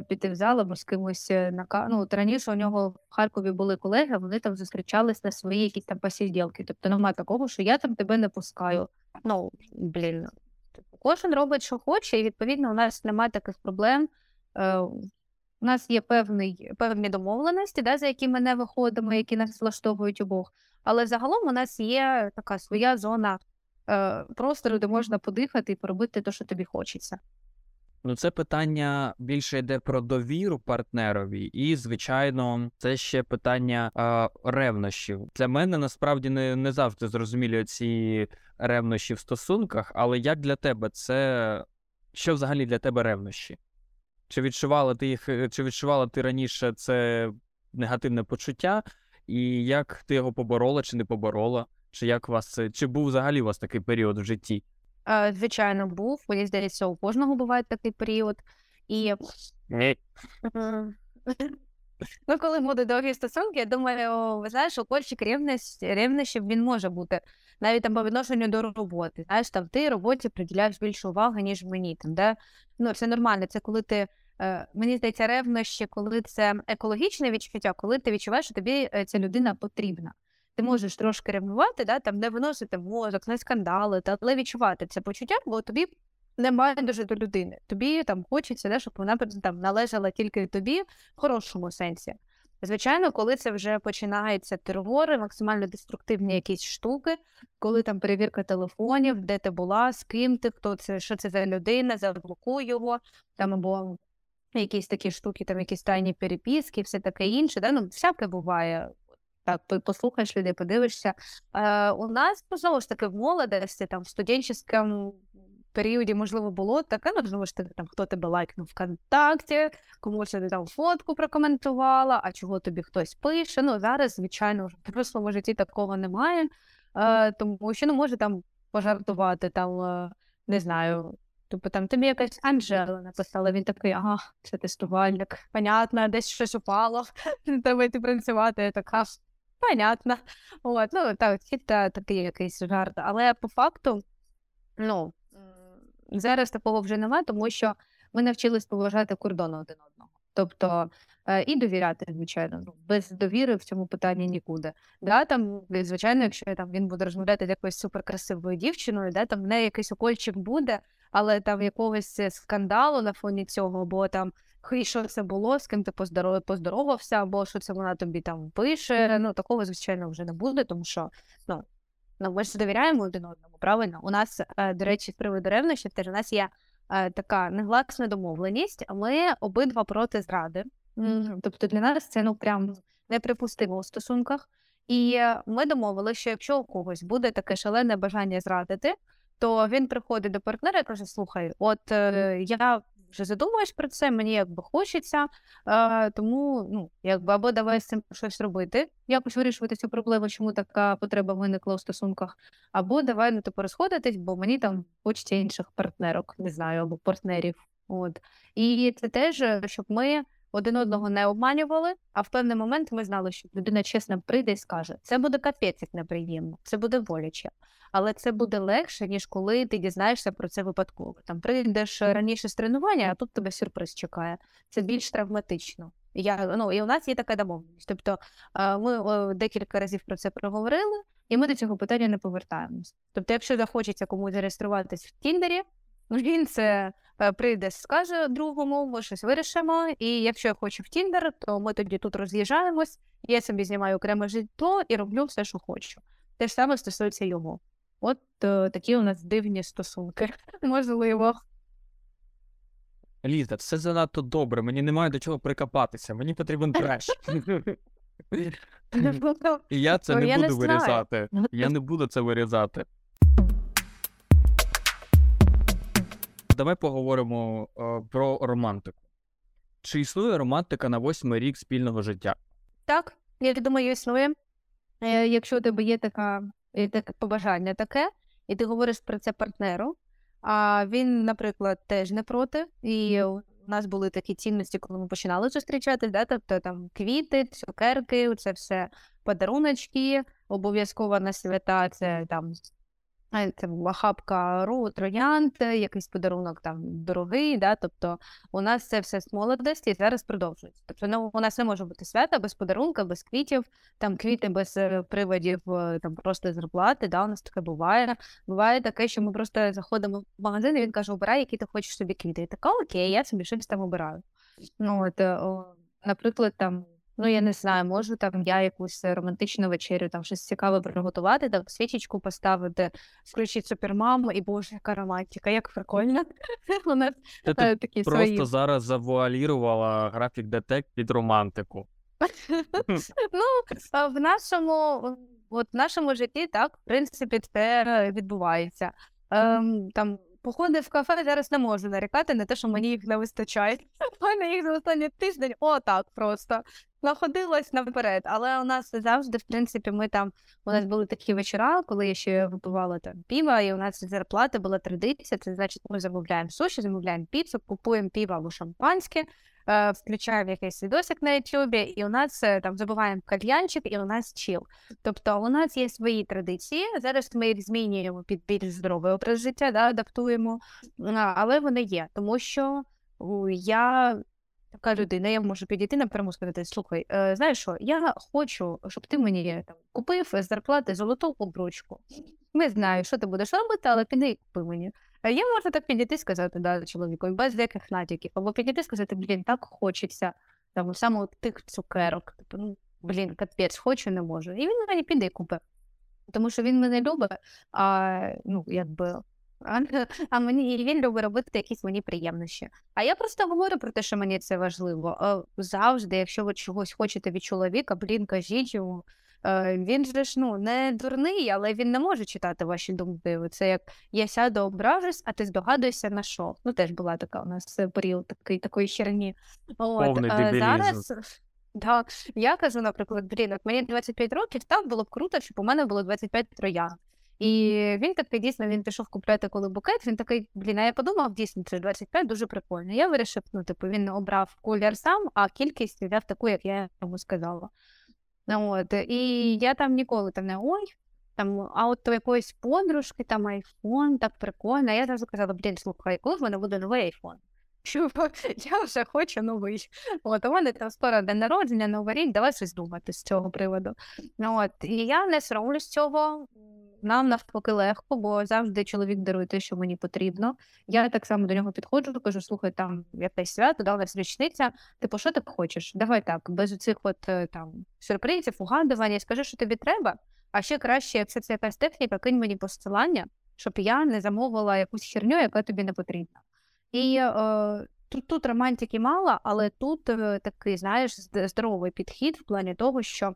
Speaker 2: піти в зал або з кимось е, на ну, от раніше у нього в Харкові були колеги, вони там зустрічались на свої якісь там посиділки. Тобто немає такого, що я там тебе не пускаю. Ну, блін, типу, кожен робить, що хоче, і відповідно у нас немає таких проблем. Е, у нас є певний, певні домовленості, да, за які ми не виходимо, які нас влаштовують обох. Але загалом у нас є така своя зона е, простору, де можна подихати і поробити те, що тобі хочеться.
Speaker 1: Ну, це питання більше йде про довіру партнерові, і, звичайно, це ще питання а, ревнощів. Для мене насправді не, не завжди зрозумілі ці ревнощі в стосунках, але як для тебе це що взагалі для тебе ревнощі? Чи відчувала ти їх, е, чи відчувала ти раніше це негативне почуття, і як ти його поборола чи не поборола? Чи як вас це, чи був взагалі у вас такий період в житті?
Speaker 2: Е, звичайно, був. Мені здається, у кожного буває такий період. І. Ну, коли будуть довгі стосунки, я думаю, ви знаєш, у кольчик рівність, рівнощів він може бути навіть там по відношенню до роботи. Знаєш, там ти роботі приділяєш більше уваги, ніж мені. Там, де, ну, це нормально. Це коли ти, е, мені здається, ревнощі, коли це екологічне відчуття, коли ти відчуваєш, що тобі е, ця людина потрібна. Ти можеш трошки ревнувати, да, там, не виносити мозок, не скандалити, але відчувати це почуття, бо тобі немає дуже до людини. Тобі там хочеться, да, щоб вона там належала тільки тобі в хорошому сенсі. Звичайно, коли це вже починається терори, максимально деструктивні якісь штуки, коли там перевірка телефонів, де ти була, з ким ти, хто це, що це за людина, заблокуй його, там або якісь такі штуки, там якісь тайні переписки, все таке інше. Да? Ну, всяке буває. Так, послухаєш людей, подивишся. Е, у нас, ну, знову ж таки, в молодості, там, в студентському періоді, можливо, було таке, ну, знову ж таки, там, хто тебе лайкнув ВКонтакті, комусь ти там фотку прокоментувала, а чого тобі хтось пише. Ну, зараз, звичайно, в дорослому житті такого немає, е, тому що, ну, може там пожартувати, там, е, не знаю, Тобто там тобі якась Анжела написала, він такий, ага, це тестувальник. Понятно, десь щось упало, треба йти працювати. Я така, понятно. От, ну, так, та, такий якийсь жарт. Але по факту, ну, зараз такого вже немає, тому що ми навчились поважати кордони один одного. Тобто е, і довіряти, звичайно. Ну, без довіри в цьому питанні нікуди. Да, там, звичайно, якщо там він буде розмовляти з якоюсь суперкрасивою дівчиною, да, там в неї якийсь укольчик буде, але там якогось е, скандалу на фоні цього, або там що це було, з ким ти поздоров... поздоровався, або що це вона тобі там пише. Ну такого, звичайно, вже не буде, тому що ну, ну ми ж довіряємо один одному, правильно? У нас, е, до речі, з приводу ревнощів, теж у нас є е, така негласна домовленість, ми обидва проти зради. М, Тобто для нас це ну прям неприпустимо у стосунках. І е, ми домовилися, що якщо у когось буде таке шалене бажання зрадити, то він приходить до партнера і каже: Слухай, от е, я вже задумуєш про це, мені якби хочеться, е, тому ну, якби або давай з цим щось робити, якось вирішувати цю проблему, чому така потреба виникла у стосунках, або давай ну, типу, розходитись, бо мені там хочеться інших партнерок, не знаю, або партнерів. От. І це теж, е, щоб ми один одного не обманювали, а в певний момент ми знали, що людина чесно прийде і скаже: це буде капець як неприємно, це буде боляче. Але це буде легше, ніж коли ти дізнаєшся про це випадково. Там прийдеш раніше з тренування, а тут тебе сюрприз чекає. Це більш травматично. Я, ну, і у нас є така домовленість. Тобто е, ми декілька разів про це проговорили, і ми до цього питання не повертаємось. Тобто, якщо захочеться комусь зареєструватись в Тіндері, він це е, прийде, скаже другому, ми щось вирішимо. І якщо я хочу в Тіндер, то ми тоді тут роз'їжджаємось, я собі знімаю окреме житло і роблю все, що хочу. Те ж саме стосується його. От е, такі у нас дивні стосунки. Можливо.
Speaker 1: Ліза, все занадто добре, мені немає до чого прикопатися, мені потрібен треш. І я це
Speaker 2: Ну,
Speaker 1: не буду вирізати. Я не буду це вирізати. Давай поговоримо е, про романтику. Чи існує романтика на восьмий рік спільного життя?
Speaker 2: Так, я думаю, існує. Е, Якщо у тебе є така, е, таке побажання таке, і ти говориш про це партнеру, а він, наприклад, теж не проти, і у нас були такі цінності, коли ми починали зустрічатись, да? тобто там квіти, цукерки, це все подаруночки, обов'язково на свята це там це хапка ру, троянд, якийсь подарунок там дорогий, да? тобто у нас це все з молодості зараз продовжується. Тобто ну, у нас не може бути свята без подарунка, без квітів, там квіти без е, приводів, е, там просто зарплати, да? у нас таке буває. Буває таке, що ми просто заходимо в магазин, і він каже, обирай, які ти хочеш собі квіти. І така, окей, я собі щось там обираю. Ну, от, е, о, наприклад, там. Ну, я не знаю, можу там я якусь романтичну вечерю, там щось цікаве приготувати, там свічечку поставити, включити супермаму, і боже, яка романтика, як прикольно. У нас
Speaker 1: ти
Speaker 2: е, такі
Speaker 1: просто
Speaker 2: свої.
Speaker 1: зараз завуалірувала графік детект під романтику.
Speaker 2: Ну, в нашому, от в нашому житті, так, в принципі, це відбувається. Ем, там, походи в кафе зараз не можу нарікати на те, що мені їх не вистачає. Мене їх за останній тиждень отак просто находилась наперед. Але у нас завжди, в принципі, ми там, у нас були такі вечора, коли я ще випивала там піва, і у нас зарплата була традиція. Це значить, ми замовляємо суші, замовляємо піцу, купуємо піва або шампанське, включаємо якийсь відосик на Ютубі, і у нас е, там забуваємо кальянчик, і у нас чіл. Тобто у нас є свої традиції. Зараз ми їх змінюємо під більш здоровий образ життя, да, адаптуємо, але вони є, тому що я. Така людина, я можу підійти напряму сказати: слухай, е, знаєш що, я хочу, щоб ти мені там купив з зарплати золоту обручку. Не знаю, що ти будеш робити, але піди і купи мені. Я можу так підійти і сказати да, чоловіку, без деяких натяків, або підійти і сказати, блін, так хочеться. там саме тих цукерок. Типу, ну, блін, капець, хочу, не можу. І він мені піде і купить. Тому що він мене любить, а ну, якби. А, а мені і він любить робити якісь мені приємнощі. А я просто говорю про те, що мені це важливо. Е, Завжди, якщо ви чогось хочете від чоловіка, блін, кажіть йому. Е, Він же ж ну не дурний, але він не може читати ваші думки. Це як я сяду, ображусь, а ти здогадуєшся на що. Ну теж була така у нас е, період такий такої херні. От, е, зараз да, я кажу, наприклад, блін, от мені 25 років, так було б круто, щоб у мене було 25 троян. І він такий дійсно він пішов купляти коли букет. Він такий, блін, а я подумав, дійсно, це 25 дуже прикольно. Я вирішив, ну, типу, він обрав колір сам, а кількість взяв таку, як я йому сказала. Ну, От, і я там ніколи там не ой, там, а от у якоїсь подружки, там айфон, так прикольно. А я завжди казала, блін, слухай, коли в мене буде новий айфон? Що я вже хочу новий. От, у мене там скоро день народження, новий рік, давай щось думати з цього приводу. От, і я не соромлюсь цього. Нам навпаки легко, бо завжди чоловік дарує те, що мені потрібно. Я так само до нього підходжу, кажу, слухай, там якесь свято, да, нас річниця. Типу, що ти хочеш? Давай так, без цих от е, там сюрпризів, угадування, скажи, що тобі треба. А ще краще, якщо це якась техніка, кинь мені посилання, щоб я не замовила якусь херню, яка тобі не потрібна. І е, тут, тут романтики мало, але тут е, такий, знаєш, здоровий підхід в плані того, що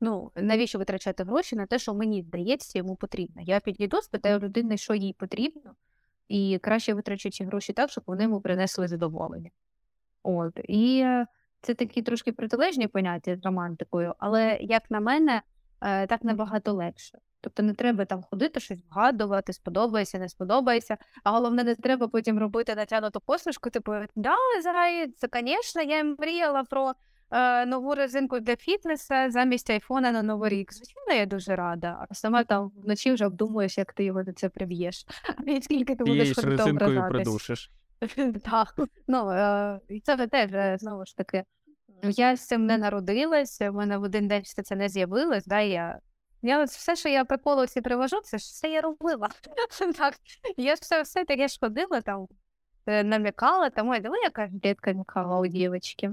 Speaker 2: ну, навіщо витрачати гроші на те, що мені здається, йому потрібно. Я підійду, спитаю людини, що їй потрібно, і краще витрачу ці гроші так, щоб вони йому принесли задоволення. От. І е, це такі трошки протилежні поняття з романтикою, але як на мене, е, так набагато легше. Тобто не треба там ходити, щось вгадувати, сподобається, не сподобається. А головне, не треба потім робити натягнуту посмішку, типу, да, зай, це, звісно, я мріяла про е, нову резинку для фітнесу замість айфона на Новий рік. Звичайно, я дуже рада. А сама там вночі вже обдумуєш, як ти його до це приб'єш. І скільки ти будеш ходити
Speaker 1: резинкою
Speaker 2: ображатись.
Speaker 1: придушиш.
Speaker 2: Так, ну е, і це теж е, знову ж таки. Я з цим не народилась, в мене в один день все це не з'явилось. Да, я, я от все, що я приколу всі привожу, це ж все я робила. так, я ж все, все таке ж ходила там, е, намікала, там, ой, диви, яка ж дітка мікала у дівчинки.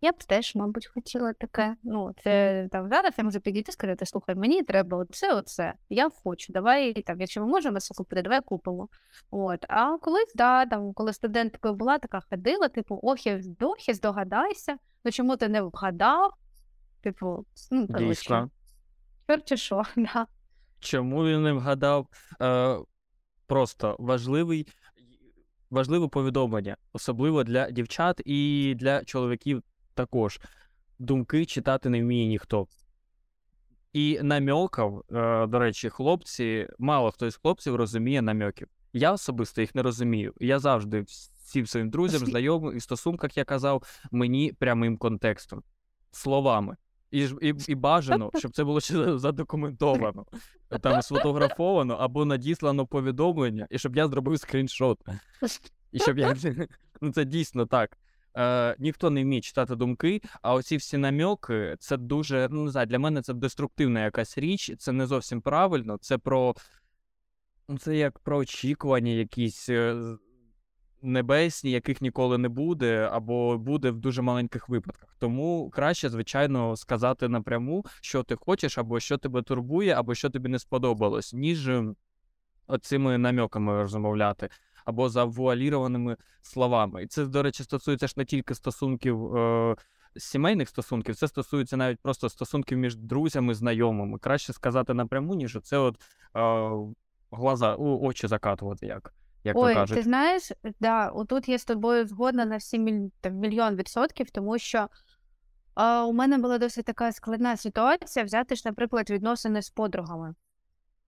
Speaker 2: Я б теж, мабуть, хотіла таке. Ну, це там зараз я можу підійти і сказати, слухай, мені треба оце, оце. Я хочу, давай там, якщо ми можемо це купити, давай купимо. От. А колись, да, там, коли студенткою була, така ходила, типу, охи, вдохи, здогадайся, ну чому ти не вгадав? Типу, ну, коротше. Чорт що, да.
Speaker 1: Чому він не вгадав? Е, просто важливий, важливе повідомлення, особливо для дівчат і для чоловіків також. Думки читати не вміє ніхто. І намьокав, е, до речі, хлопці, мало хто із хлопців розуміє намьоків. Я особисто їх не розумію. Я завжди всім своїм друзям, знайомим і стосунках я казав мені прямим контекстом, словами. І, і, і бажано, щоб це було ще задокументовано, там сфотографовано або надіслано повідомлення, і щоб я зробив скріншот. І щоб я. Ну, це дійсно так. Е, ніхто не вміє читати думки, а оці всі намьоки, це дуже, ну не знаю, для мене це деструктивна якась річ, це не зовсім правильно. Це про. Ну, це як про очікування якісь е, небесні, яких ніколи не буде, або буде в дуже маленьких випадках. Тому краще, звичайно, сказати напряму, що ти хочеш, або що тебе турбує, або що тобі не сподобалось, ніж ем, оцими намьоками розмовляти, або завуалірованими словами. І це, до речі, стосується ж не тільки стосунків. Е- Сімейних стосунків це стосується навіть просто стосунків між друзями, знайомими. Краще сказати напряму, ніж це от е, глаза, у очі закатувати, як, як
Speaker 2: Ой,
Speaker 1: то кажуть.
Speaker 2: ти знаєш, да, отут я з тобою згодна на всі міль... там, мільйон відсотків, тому що а, у мене була досить така складна ситуація взяти ж, наприклад, відносини з подругами.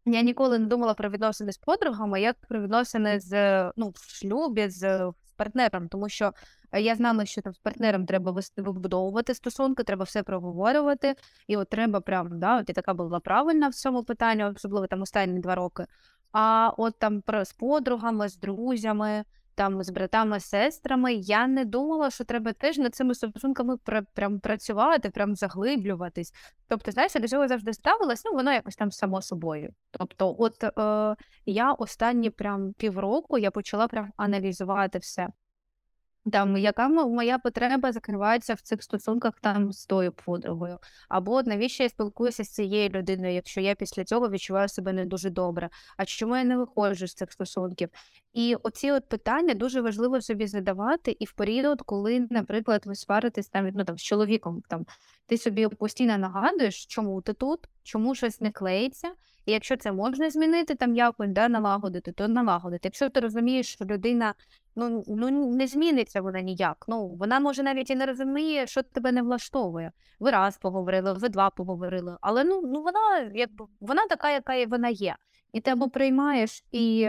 Speaker 2: Я ніколи не думала про відносини з подругами, як про відносини з ну, в шлюбі з, партнером, тому що е, я знала, що там з партнером треба вибудовувати стосунки, треба все проговорювати, і от треба прям, да, от я така була правильна в цьому питанні, особливо там останні два роки. А от там про з подругами, з друзями, там з братами, сестрами, я не думала, що треба теж над цими стосунками пр прям працювати, прям заглиблюватись. Тобто, знаєш, я до цього завжди ставилась, ну воно якось там само собою. Тобто, от е, я останні прям півроку я почала прям аналізувати все. Там, яка моя потреба закривається в цих стосунках там з тою подругою? Або навіщо я спілкуюся з цією людиною, якщо я після цього відчуваю себе не дуже добре? А чому я не виходжу з цих стосунків? І оці от питання дуже важливо собі задавати, і в період, коли, наприклад, ви сваритесь там, ну, там з чоловіком, там ти собі постійно нагадуєш, чому ти тут, чому щось не клеїться. І якщо це можна змінити, там якось да, налагодити, то налагодити. Якщо ти розумієш, що людина ну, ну не зміниться вона ніяк. Ну вона може навіть і не розуміє, що тебе не влаштовує. Ви раз поговорили, ви два поговорили. Але ну, ну вона якби вона така, яка вона є. І ти або приймаєш і,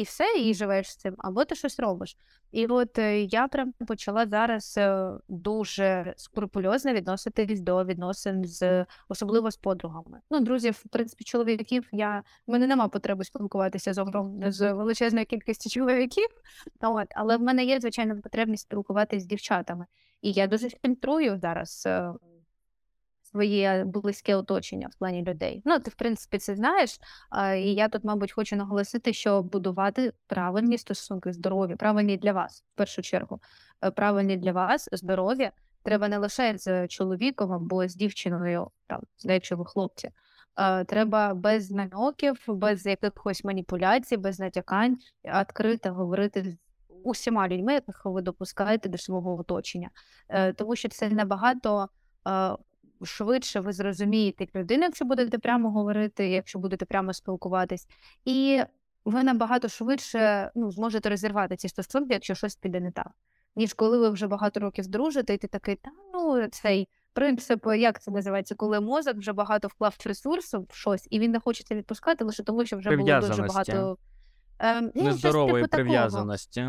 Speaker 2: і все, і живеш з цим, або ти щось робиш. І от е, я прям почала зараз е, дуже скрупульозно відноситись до відносин з особливо з подругами. Ну, друзів, в принципі, чоловіків я в мене нема потреби спілкуватися з огром з величезною кількістю чоловіків. От, але в мене є звичайно потребність спілкуватися з дівчатами. І я дуже фільтрую зараз е, своє близьке оточення в плані людей. Ну, ти, в принципі, це знаєш. І я тут, мабуть, хочу наголосити, що будувати правильні стосунки, здорові, правильні для вас, в першу чергу. Е, Правильні для вас, здорові. Треба не лише з чоловіком або з дівчиною, там, якщо ви хлопці. Е, Треба без намеків, без якихось маніпуляцій, без натякань, відкрито говорити з усіма людьми, яких ви допускаєте до свого оточення. Е, Тому що це набагато швидше ви зрозумієте людину, якщо будете прямо говорити, якщо будете прямо спілкуватись, і ви набагато швидше ну, зможете розірвати ці стосунки, якщо щось піде не так, ніж коли ви вже багато років дружите, і ти такий, та ну цей принцип, як це називається, коли мозок вже багато вклав ресурсу в щось, і він не хоче це відпускати, лише тому, що вже було дуже багато. Щось
Speaker 1: Нездорової
Speaker 2: типу
Speaker 1: прив'язаності.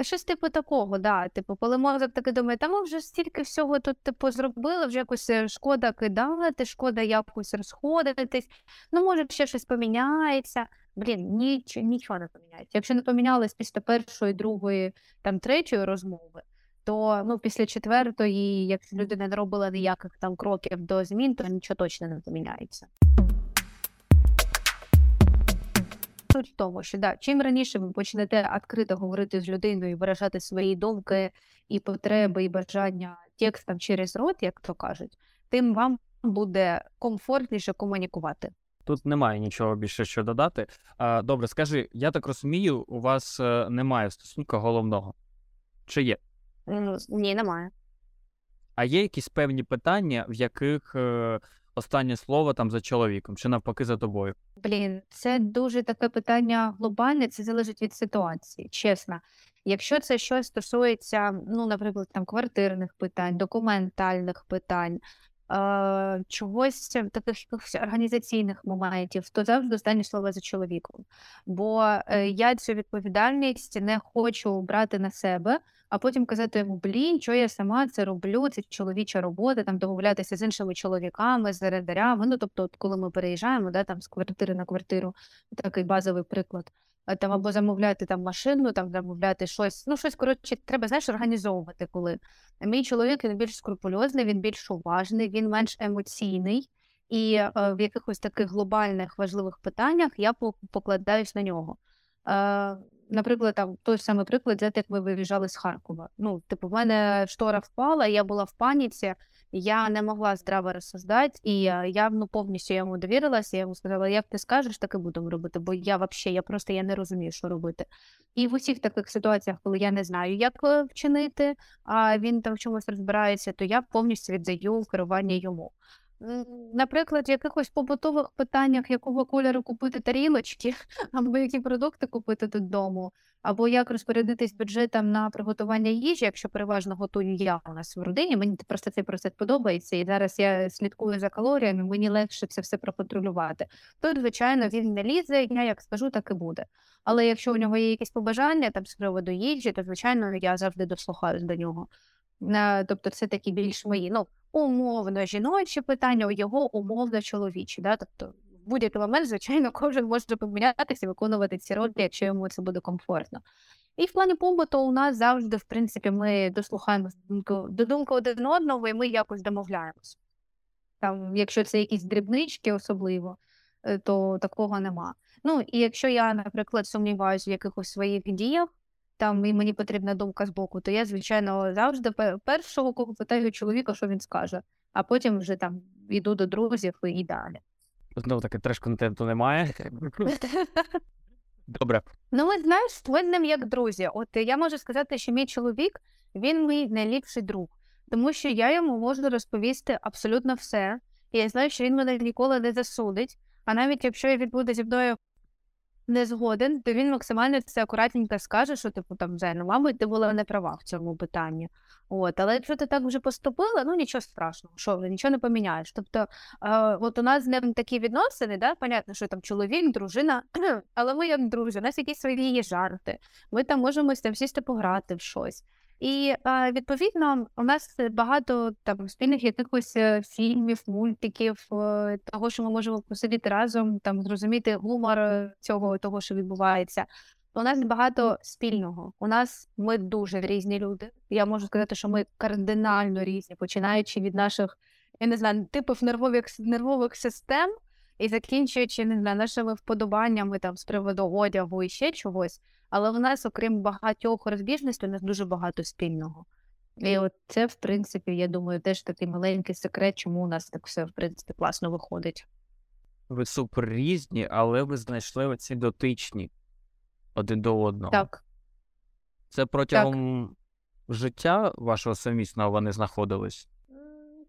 Speaker 2: Щось типу такого, да. Типу, коли мозок таки думає, та ми вже стільки всього тут типу зробили, вже якось е, шкода кидати, шкода якось розходитись. Ну, може, ще щось поміняється. Блін, ніч, нічого не поміняється. Якщо не помінялось після першої, другої, там третьої розмови, то ну після четвертої, якщо людина не робила ніяких там кроків до змін, то нічого точно не поміняється. Суть в тому, що да, чим раніше ви почнете відкрито говорити з людиною, і виражати свої думки і потреби, і бажання текстом через рот, як то кажуть, тим вам буде комфортніше комунікувати.
Speaker 1: Тут немає нічого більше що додати. А, добре, скажи, я так розумію, у вас е, немає стосунка головного. Чи є?
Speaker 2: Ні, немає.
Speaker 1: А є якісь певні питання, в яких е, останнє слово там за чоловіком, чи навпаки за тобою?
Speaker 2: Блін, це дуже таке питання глобальне, це залежить від ситуації, чесно. Якщо це щось стосується, ну, наприклад, там квартирних питань, документальних питань, е, чогось таких якихось організаційних моментів, то завжди останнє слово за чоловіком. Бо е, я цю відповідальність не хочу брати на себе, а потім казати блін, що я сама це роблю, це чоловіча робота, там домовлятися з іншими чоловіками, з орендарями. Ну, тобто, от коли ми переїжджаємо, да, там з квартири на квартиру, такий базовий приклад. Там або замовляти там машину, там замовляти щось. Ну, щось коротше, треба знаєш, організовувати коли. Мій чоловік він більш скрупульозний, він більш уважний, він менш емоційний. І е, в якихось таких глобальних важливих питаннях я по- покладаюсь на нього. Е, наприклад, там той самий приклад, взяти, як ми виїжджали з Харкова. Ну, типу, в мене штора впала, я була в паніці, я не могла здраво розсуждати, і я ну, повністю йому довірилася. Я йому сказала, як ти скажеш, так і будемо робити, бо я взагалі, я просто я не розумію, що робити. І в усіх таких ситуаціях, коли я не знаю, як е, вчинити, а він там в чомусь розбирається, то я повністю віддаю керування йому. Наприклад, в якихось побутових питаннях, якого кольору купити тарілочки, або які продукти купити додому, або як розпорядитись бюджетом на приготування їжі, якщо переважно готую я у нас в родині. Мені просто цей процес подобається, і зараз я слідкую за калоріями, мені легше це все проконтролювати. Тут, звичайно, він не лізе, я як скажу, так і буде. Але якщо у нього є якісь побажання там з приводу їжі, то звичайно я завжди дослухаюсь до нього. Е, Тобто, це такі більш мої, ну, умовно жіночі питання, його умовно чоловічі. Да? Тобто, в будь-який момент, звичайно, кожен може помінятися виконувати ці ролі, якщо йому це буде комфортно. І в плані побуту у нас завжди, в принципі, ми дослухаємося до думки, один одного, і ми якось домовляємось. Там, якщо це якісь дрібнички особливо, е, то такого нема. Ну, і якщо я, наприклад, сумніваюся в якихось своїх діях, там і мені потрібна думка з боку, то я, звичайно, завжди першого, кого питаю чоловіка, що він скаже, а потім вже там йду до друзів і, далі.
Speaker 1: Знову таки треш контенту немає. Добре.
Speaker 2: Ну, от знаєш, ми з ним як друзі. От я можу сказати, що мій чоловік він мій найліпший друг, тому що я йому можу розповісти абсолютно все. І я знаю, що він мене ніколи не засудить. А навіть якщо він буде зі мною не згоден, то він максимально це акуратненько скаже, що типу там «Зай, ну, мабуть, ти була не права в цьому питанні. От, але якщо ти так вже поступила, ну нічого страшного, що нічого не поміняєш. Тобто, е, от у нас з ним такі відносини, да? понятно, що там чоловік, дружина, але ми як друзі, у нас якісь свої є жарти. Ми там можемо там сісти пограти в щось. І е, відповідно у нас багато там спільних якихось е, фільмів, мультиків, е, того, що ми можемо посидіти разом, там зрозуміти гумор цього того, що відбувається. У нас багато спільного. У нас ми дуже різні люди. Я можу сказати, що ми кардинально різні, починаючи від наших, я не знаю, типів нервових нервових систем і закінчуючи не знаю, нашими вподобаннями там з приводу одягу і ще чогось. Але в нас, окрім багатьох розбіжностей, у нас дуже багато спільного. І от це, в принципі, я думаю, теж такий маленький секрет, чому у нас так все, в принципі, класно виходить.
Speaker 1: Ви супер різні, але ви знайшли оці дотичні один до одного.
Speaker 2: Так.
Speaker 1: Це протягом життя вашого сумісного вони знаходились?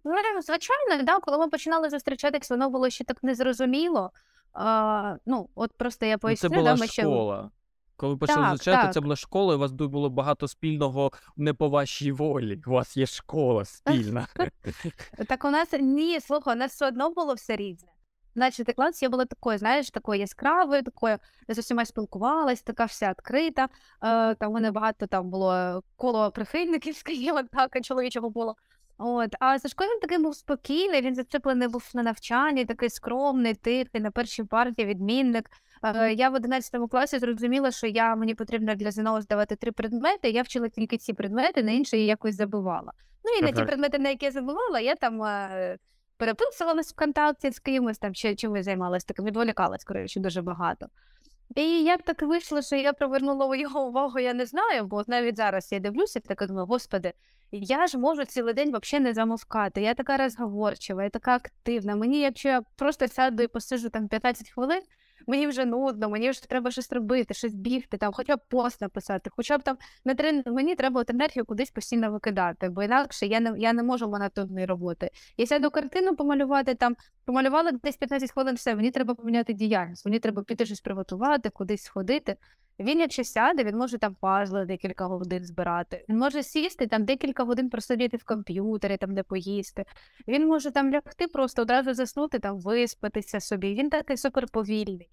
Speaker 2: Ну, звичайно, да, коли ми починали зустрічатись, воно було ще так незрозуміло. А, ну, от просто я
Speaker 1: Ну,
Speaker 2: поясню,
Speaker 1: це
Speaker 2: да,
Speaker 1: була
Speaker 2: ми ще...
Speaker 1: школа. Коли почали
Speaker 2: Так,
Speaker 1: зустрічати, це була школа, і у вас було багато спільного не по вашій волі. У вас є школа спільна.
Speaker 2: Так у нас ні, слухай, у нас все одно було все різне. Значить, клас я була такою, знаєш, такою яскравою, такою з усіма спілкувалась, така вся відкрита. Е, там у мене багато там було коло прихильників, скажімо так, чоловічого було. От, а Сашко він такий був спокійний, він зацеплений був на навчанні, такий скромний, тихий, на першій партії відмінник. Е, я в 11 класі зрозуміла, що я мені потрібно для ЗНО здавати три предмети. Я вчила тільки ці предмети, на інші я якось забивала. Ну і на ті предмети, на які я забувала, я там е, переписувалась ВКонтакті з кимось, там ще чимось займалась, таким відволікалась, коротше, дуже багато. І як так вийшло, що я привернула його увагу, я не знаю, бо навіть зараз я дивлюся, і думаю, господи, я ж можу цілий день взагалі не замовкати. Я така розговорчива, я така активна. Мені, якщо я просто сяду і посижу там 15 хвилин, мені вже нудно, мені вже треба щось робити, щось бігти, там, хоча б пост написати, хоча б там на трен... мені треба от енергію кудись постійно викидати, бо інакше я не, я не можу монотонної роботи. Я сяду картину помалювати, там помалювала десь 15 хвилин, все, мені треба поміняти діяльність, мені треба піти щось приготувати, кудись сходити. Він, якщо сяде, він може там пазли декілька годин збирати. Він може сісти там декілька годин просидіти в комп'ютері, там де поїсти. Він може там лягти, просто одразу заснути, там виспатися собі. Він такий суперповільний.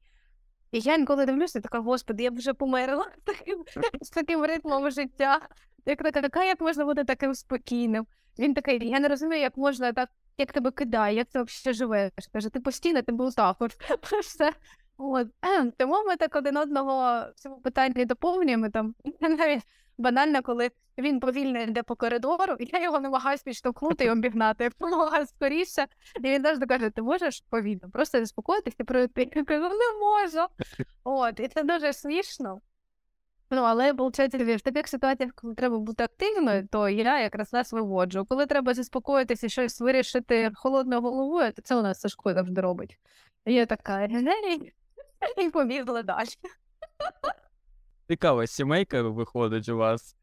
Speaker 2: І я інколи дивлюся, така, господи, я б вже померла таким, з таким ритмом життя. Як така, така, як можна бути таким спокійним? Він такий, я не розумію, як можна так, як тебе кидає, як ти взагалі живеш. Каже, ти постійно ти був. Все. От. Ем, Тому ми так один одного в цьому питанні доповнюємо. Там навіть банально, коли він повільно йде по коридору, і я його намагаюся підштовхнути і обігнати. Я допомагаю скоріше. І він завжди каже: ти можеш повільно, просто заспокоїтися і пройти. Я кажу, не можу. От, і це дуже смішно. Ну, але виходить, в таких ситуаціях, коли треба бути активною, то я якраз нас виводжу. Коли треба заспокоїтися щось вирішити холодною головою, то це у нас Сашко завжди робить. Я така «Гей», і побігла далі.
Speaker 1: Цікава сімейка виходить у вас.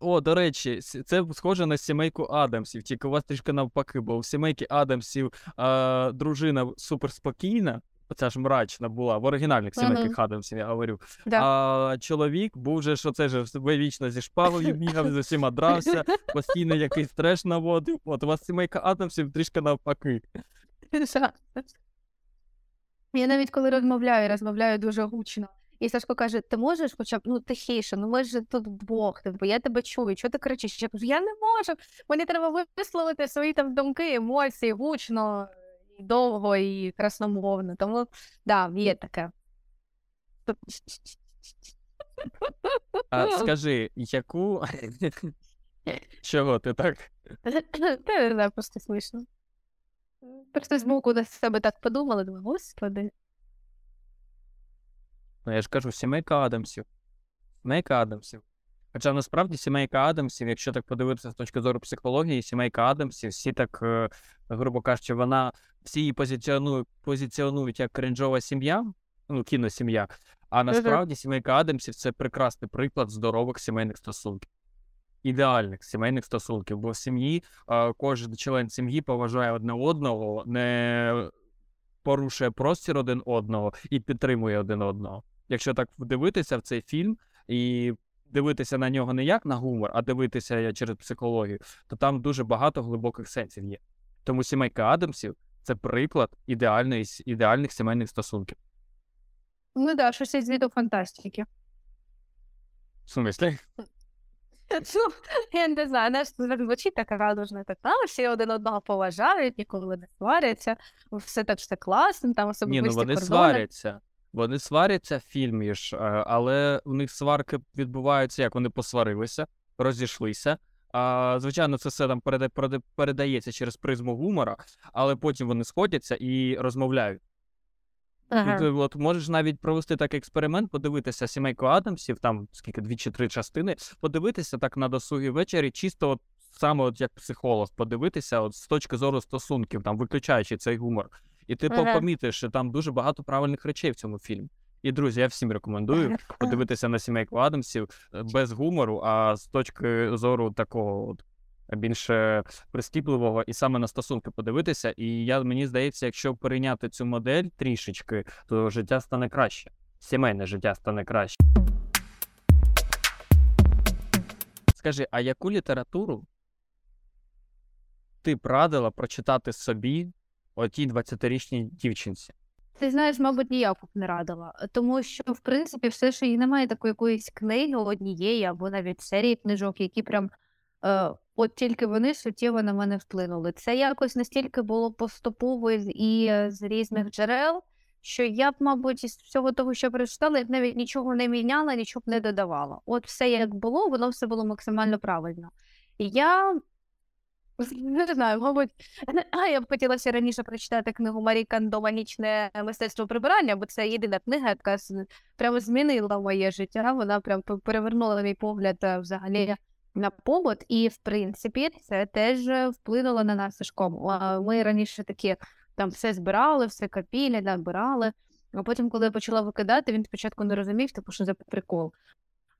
Speaker 1: О, до речі, це схоже на сімейку Адамсів, тільки у вас трішки навпаки, бо у сімейки Адамсів а, дружина суперспокійна, оця ж мрачна була, в оригінальних сімейках Адамсів, я говорю.
Speaker 2: Да.
Speaker 1: А чоловік був же, що це ж вічно зі шпалою бігав, з усіма дрався, постійно якийсь треш наводив. От у вас сімейка Адамсів трішки навпаки.
Speaker 2: Я навіть коли розмовляю, розмовляю дуже гучно. І Сашко каже: ти можеш хоча б ну тихіше, ну ми ж тут вдвох, типу, я тебе чую, чого ти кричиш? Я кажу, я не можу. Мені треба висловити свої там думки, емоції гучно, і довго і красномовно. Тому да, є таке.
Speaker 1: А скажи, яку. Чого ти так?
Speaker 2: Та не знаю, просто смішно. Просто збоку на себе так подумала, думаю, господи.
Speaker 1: Ну, я ж кажу, сімейка Адамсів. Сімейка Адамсів. Хоча насправді сімейка Адамсів, якщо так подивитися з точки зору психології, сімейка Адамсів, всі так, е, грубо кажучи, вона всі її позиціонують, позиціонують як кринжова сім'я, ну, кіносім'я. А насправді сімейка Адамсів це прекрасний приклад здорових сімейних стосунків. Ідеальних сімейних стосунків, бо в сім'ї кожен член сім'ї поважає одне одного, не порушує простір один одного і підтримує один одного. Якщо так дивитися в цей фільм і дивитися на нього не як на гумор, а дивитися через психологію, то там дуже багато глибоких сенсів є. Тому сімейка Адамсів це приклад ідеальної, ідеальних сімейних стосунків.
Speaker 2: Ну да, щось із віду фантастики.
Speaker 1: В смислі?
Speaker 2: Ну, я не знаю, знаєш, звучить так радужно, так, а, всі один одного поважають, ніколи не сваряться, все так все класно, там
Speaker 1: особливо.
Speaker 2: Ні,
Speaker 1: ну вони
Speaker 2: кордони.
Speaker 1: сваряться. Вони сваряться в фільмі ж, е, але у них сварки відбуваються, як вони посварилися, розійшлися. А, звичайно, це все там переда- переда- передається через призму гумора, але потім вони сходяться і розмовляють.
Speaker 2: Ага.
Speaker 1: Ну, ти от можеш навіть провести такий експеримент, подивитися сімейку Адамсів, там скільки дві чи три частини, подивитися так на досугі ввечері, чисто от саме от як психолог, подивитися от з точки зору стосунків, там виключаючи цей гумор. І ти
Speaker 2: Ага.
Speaker 1: помітиш, що там дуже багато правильних речей в цьому фільмі. І друзі, я всім рекомендую подивитися на сімейку Адамсів е, без гумору, а з точки зору такого от більше прискіпливого і саме на стосунки подивитися. І я мені здається, якщо перейняти цю модель трішечки, то життя стане краще. Сімейне життя стане краще. Скажи, а яку літературу ти б радила прочитати собі отій 20-річній дівчинці?
Speaker 2: Ти знаєш, мабуть, ніяку б не радила, тому що, в принципі, все, що і немає такої якоїсь книги однієї або навіть серії книжок, які прям от тільки вони суттєво на мене вплинули. Це якось настільки було поступово і е, з різних джерел, що я б, мабуть, із всього того, що прочитала, я б навіть нічого не міняла, нічого б не додавала. От все як було, воно все було максимально правильно. І я не знаю, мабуть, а я б хотіла ще раніше прочитати книгу Марі Кандо «Манічне мистецтво прибирання, бо це єдина книга, яка прямо змінила моє життя. Вона прям перевернула мій погляд е, взагалі на побут, і в принципі це теж вплинуло на нас з Ми раніше такі там все збирали, все копіли, набирали. А потім, коли я почала викидати, він спочатку не розумів, типу, що за прикол.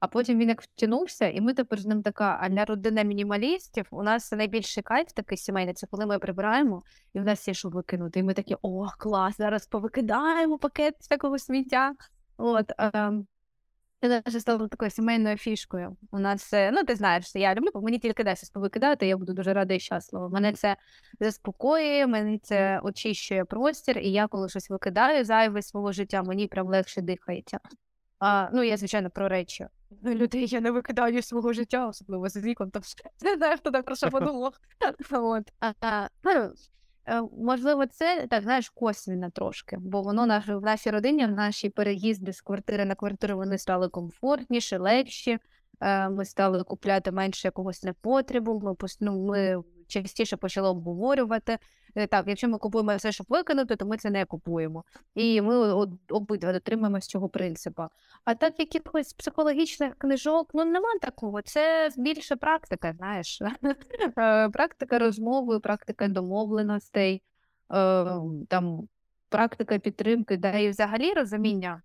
Speaker 2: А потім він як втягнувся, і ми тепер з ним така аля родина мінімалістів. У нас найбільший кайф такий сімейний, це коли ми прибираємо, і в нас є що викинути. І ми такі, о, клас, зараз повикидаємо пакет всякого сміття. От, це вже стало такою сімейною фішкою. У нас, е, ну ти знаєш, що я люблю, бо мені тільки щось повикидати, я буду дуже рада і щаслива. Мене це заспокоює, мене це очищує простір, і я, коли щось викидаю зайве свого життя, мені прям легше дихається. А, ну, я, звичайно, про речі. Ну, людей я не викидаю свого життя, особливо з віком, то не знаю, хто так про що подумав. Е, можливо, це так, знаєш, косвіно трошки, бо воно наш, в нашій родині, в наші переїзди з квартири на квартиру вони стали комфортніші, легші. Е, Ми стали купляти менше якогось непотребу. Ми ну, ми частіше почали обговорювати. Е, Так, якщо ми купуємо все, щоб викинути, то ми це не купуємо. І ми обидва дотримуємося цього принципу. А так якихось психологічних книжок, ну нема такого. Це більше практика, знаєш. Е, Практика розмови, практика домовленостей, е, там практика підтримки, да, і взагалі розуміння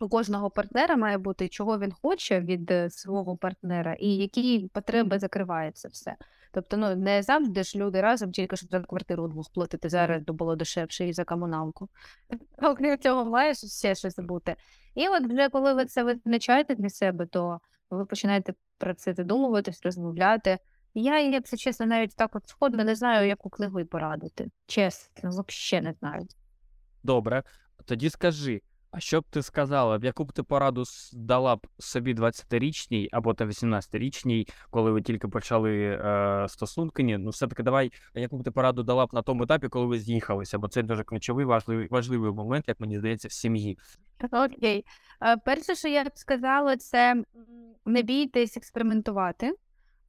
Speaker 2: у кожного партнера має бути, чого він хоче від е, свого партнера, і які потреби закривається все. Тобто, ну не завжди ж люди разом, тільки щоб за квартиру удвох платити зараз було дешевше і за комуналку. Окрім цього, маєш ще щось бути. І от вже коли ви це визначаєте для себе, то ви починаєте про це задумуватись, розмовляти. Я, якщо чесно, навіть так от сходно не знаю, яку книгу порадити. Чесно, взагалі не знаю.
Speaker 1: Добре, тоді скажи, а що б ти сказала, яку б ти пораду дала б собі 20-річній або та 18-річній, коли ви тільки почали е, стосунки? Ні, ну все-таки давай, яку б ти пораду дала б на тому етапі, коли ви з'їхалися, бо це дуже ключовий важливий, важливий момент, як мені здається, в сім'ї.
Speaker 2: Окей. Е, Перше, що я б сказала, це не бійтесь експериментувати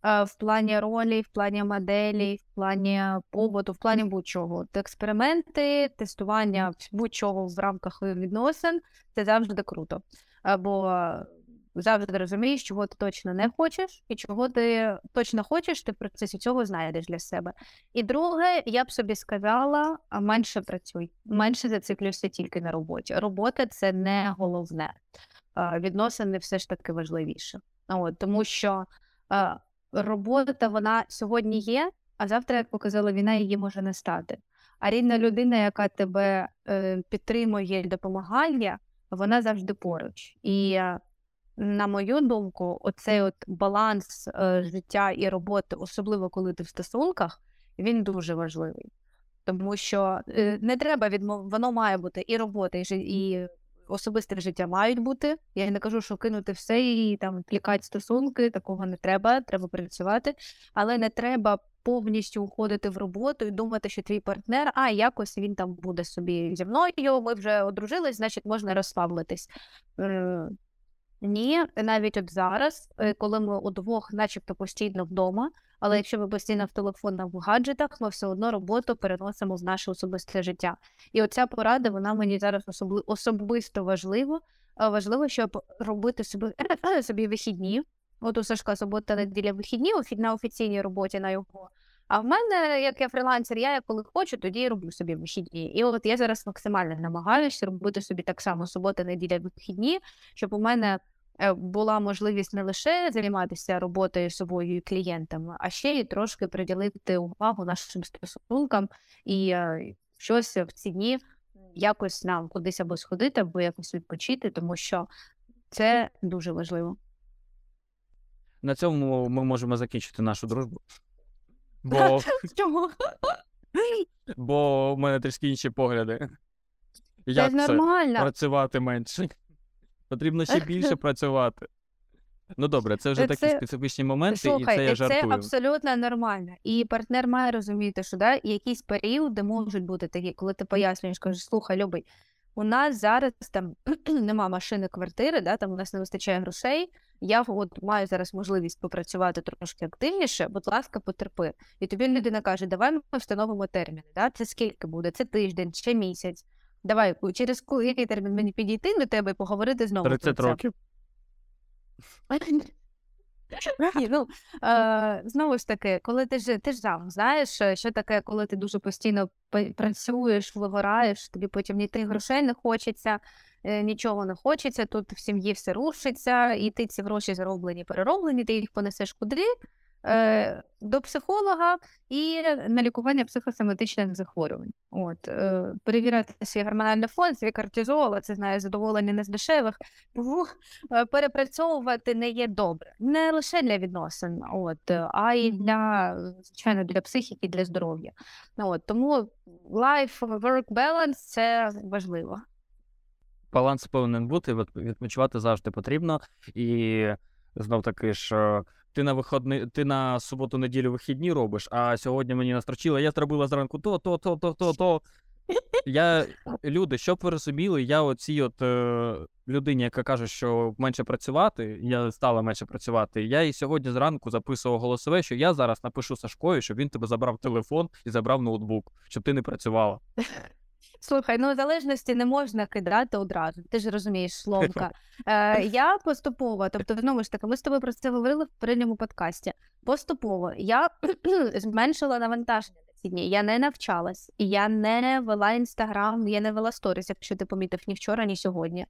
Speaker 2: в плані ролі, в плані моделі, в плані побуту, в плані будь-чого. Експерименти, тестування будь-чого в рамках відносин це завжди круто. Бо завжди розумієш, чого ти точно не хочеш, і чого ти точно хочеш, ти в процесі цього знайдеш для себе. І друге, я б собі сказала, менше працюй, менше зациклюйся тільки на роботі. Робота це не головне. Відносини все ж таки важливіше. От, тому що робота вона сьогодні є, а завтра, як показала війна, її може не стати. А рідна людина, яка тебе е, підтримує і допомагає, вона завжди поруч. І е, на мою думку, оцей от баланс е, життя і роботи, особливо коли ти в стосунках, він дуже важливий. Тому що не треба відмов... воно має бути і робота, і, і особисте життя мають бути. Я не кажу, що кинути все і там плікати стосунки, такого не треба, треба працювати, але не треба повністю уходити в роботу і думати, що твій партнер, а якось він там буде собі зі мною, ми вже одружились, значить можна розслабитись. Е, Ні, навіть от зараз, е, коли ми удвох, начебто постійно вдома, але якщо ми постійно в телефонах в гаджетах, ми все одно роботу переносимо в наше особисте життя. І оця порада, вона мені зараз особли... особисто важлива. Е, Важливо, щоб робити собі, собі вихідні. От у Сашка субота неділя вихідні, на офіційній роботі на його. А в мене, як я фрілансер, я коли хочу, тоді і роблю собі вихідні. І от я зараз максимально намагаюся робити собі так само субота, неділя, вихідні, щоб у мене була можливість не лише займатися роботою собою і клієнтами, а ще й трошки приділити увагу нашим стосункам і е, щось в ці дні якось нам кудись або сходити, або якось відпочити, тому що це дуже важливо.
Speaker 1: На цьому ми можемо закінчити нашу дружбу. Бо,
Speaker 2: Чому?
Speaker 1: бо в мене трішки інші погляди. Як це
Speaker 2: нормально.
Speaker 1: працювати менше? Потрібно ще більше працювати. Ну добре, це вже
Speaker 2: Е,
Speaker 1: такі
Speaker 2: це-
Speaker 1: специфічні моменти,
Speaker 2: Слухай,
Speaker 1: і це я жартую.
Speaker 2: це абсолютно нормально. І партнер має розуміти, що да, якісь періоди можуть бути такі, коли ти пояснюєш, кажеш, слухай, любий, у нас зараз там нема машини, квартири, да, там у нас не вистачає грошей. Я от маю зараз можливість попрацювати трошки активніше, будь ласка, потерпи. І тобі людина каже, давай ми встановимо терміни. Да? Це скільки буде? Це тиждень, чи місяць. Давай, через який термін мені підійти до тебе і поговорити знову. про
Speaker 1: 30
Speaker 2: це.
Speaker 1: років.
Speaker 2: Ні, ну, е, знову ж таки, коли ти ж ти ж сам знаєш, що таке, коли ти дуже постійно працюєш, вигораєш, тобі потім ні тих грошей не хочеться, е, нічого не хочеться, тут в сім'ї все рушиться, і ти ці гроші зароблені, перероблені, ти їх понесеш куди? Е, до психолога і на лікування психосоматичних захворювань. От, е, перевіряти свій гормональний фон, свій кортизол, це знає задоволення не з дешевих. Е, перепрацьовувати не є добре. Не лише для відносин, от, а й для, звичайно, для психіки, для здоров'я. От, тому life-work balance це важливо.
Speaker 1: Баланс повинен бути, відпочивати завжди потрібно. І знов таки ж, ти на виходний, ти на суботу-неділю вихідні робиш, а сьогодні мені настрочило, я зробила зранку то, то, то, то, то, то. Я, люди, щоб ви розуміли, я оцій от е, людині, яка каже, що менше працювати, я стала менше працювати. Я і сьогодні зранку записував голосове, що я зараз напишу Сашкові, щоб він тебе забрав телефон і забрав ноутбук, щоб ти не працювала.
Speaker 2: Слухай, ну залежності не можна кидати одразу. Ти ж розумієш, Словка. Е, я поступово, тобто, знову ж таки, ми з тобою про це говорили в передньому подкасті. Поступово я зменшила навантаження на ці дні. Я не навчалась, я не вела інстаграм, я не вела сторіс, якщо ти помітив ні вчора, ні сьогодні.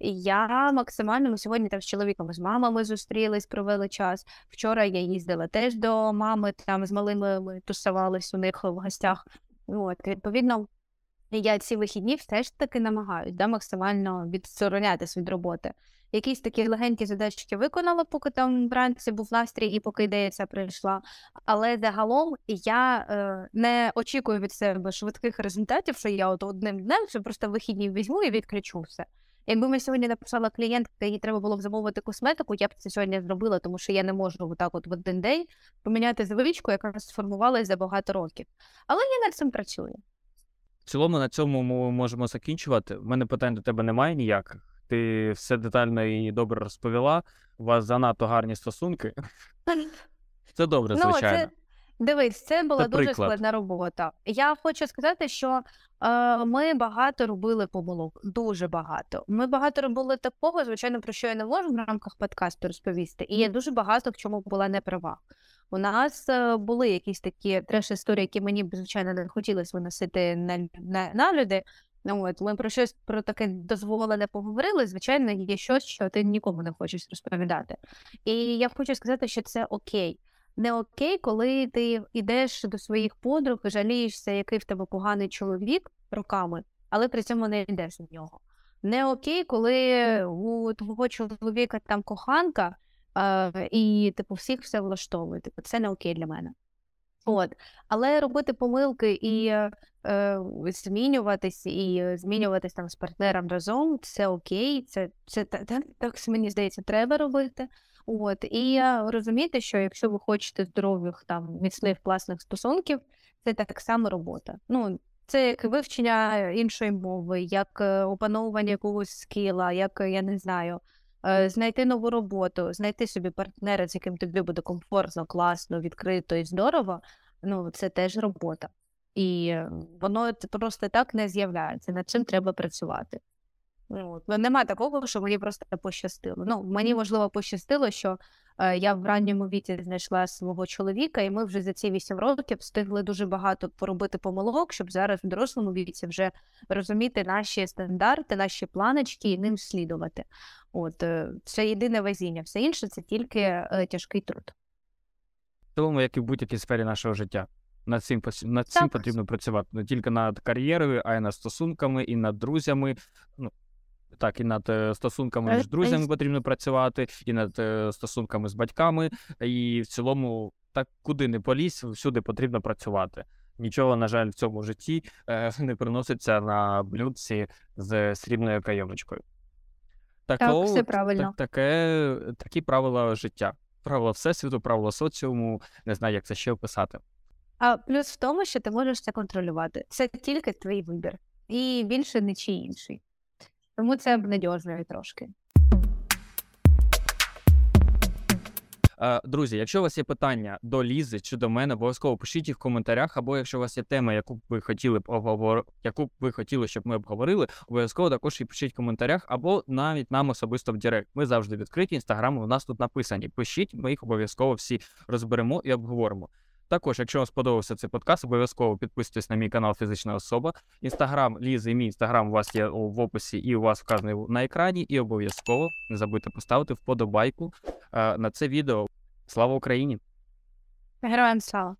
Speaker 2: Я максимально ми сьогодні там з чоловіком, з мамами зустрілись, провели час. Вчора я їздила теж до мами, там з малими ми тусувались у них в гостях. От, відповідно. Я ці вихідні все ж таки намагаюсь да, максимально відсторонятись від роботи. Якісь такі легенькі задачки виконала, поки там вранці був настрій і поки ідея прийшла. Але загалом я е, не очікую від себе швидких результатів, що я от одним днем що просто вихідні візьму і відключу все. Якби ми сьогодні написала клієнтка, їй треба було б замовити косметику, я б це сьогодні зробила, тому що я не можу отак от в один день поміняти звичку, яка сформувалась за багато років. Але я над цим працюю.
Speaker 1: В цілому на цьому ми можемо закінчувати. У мене питань до тебе немає ніяких. Ти все детально і добре розповіла. У вас занадто гарні стосунки. Це добре, звичайно.
Speaker 2: Ну, це... Дивись, це була
Speaker 1: Це
Speaker 2: дуже
Speaker 1: приклад.
Speaker 2: складна робота. Я хочу сказати, що е, ми багато робили помилок, дуже багато. Ми багато робили такого, звичайно, про що я не можу в рамках подкасту розповісти. І я дуже багато в чому була не права. У нас е, були якісь такі треш-історії, які мені б, звичайно, не хотілося виносити на, на, на люди. Ну, от, ми про щось про таке дозволене поговорили. Звичайно, є щось, що ти нікому не хочеш розповідати. І я хочу сказати, що це окей. Не окей, коли ти йдеш до своїх подруг і жалієшся, який в тебе поганий чоловік роками, але при цьому не йдеш до нього. Не окей, коли у твого чоловіка там коханка, і типу всіх все влаштовує. Типу, це не окей для мене. От. Але робити помилки і е, е, змінюватись, і е, змінюватись там з партнером разом, це окей, це, це та- та- так мені здається, треба робити. От і е, розуміти, що якщо ви хочете здорових там міцних класних стосунків, це так само робота. Ну це як вивчення іншої мови, як е, опановування якогось скіла, як е, я не знаю, е, знайти нову роботу, знайти собі партнера, з яким тобі буде комфортно, класно, відкрито і здорово. Ну це теж робота. І е, воно просто так не з'являється. Над цим треба працювати. Ну, от. Нема такого, що мені просто пощастило. Ну, мені можливо пощастило, що е, я в ранньому віці знайшла свого чоловіка, і ми вже за ці вісім років встигли дуже багато поробити помилок, щоб зараз в дорослому віці вже розуміти наші стандарти, наші планочки і ним слідувати. От е, це єдине везіння. Все інше це тільки е, тяжкий труд.
Speaker 1: В цілому, як і в будь-якій сфері нашого життя. Над цим, пос- над цим
Speaker 2: Так.
Speaker 1: потрібно працювати не тільки над кар'єрою, а й над стосунками, і над друзями. Ну, так, і над е, стосунками
Speaker 2: Е,
Speaker 1: між друзями потрібно працювати, і над е, стосунками з батьками. І в цілому, так куди не полізь, всюди потрібно працювати. Нічого, на жаль, в цьому житті не приноситься на блюдці з срібною кайомочкою.
Speaker 2: Так, все правильно.
Speaker 1: Так, таке, такі правила життя. Правила всесвіту, правила соціуму, не знаю, як це ще описати.
Speaker 2: А плюс в тому, що ти можеш це контролювати. Це тільки твій вибір, і більше нічий інший. Тому це обнадьожує трошки.
Speaker 1: Е, Друзі, якщо у вас є питання до Лізи чи до мене, обов'язково пишіть їх в коментарях, або якщо у вас є тема, яку б ви хотіли б обговор... яку б ви хотіли, щоб ми обговорили, обов'язково також і пишіть в коментарях, або навіть нам особисто в Директ. Ми завжди відкриті. Інстаграми у нас тут написані. Пишіть, ми їх обов'язково всі розберемо і обговоримо. Також, якщо вам сподобався цей подкаст, обов'язково підписуйтесь на мій канал Фізична особа. Інстаграм Лізи і мій інстаграм у вас є в описі і у вас вказаний на екрані. І обов'язково не забудьте поставити вподобайку е, на це відео. Слава Україні!
Speaker 2: Героям слава!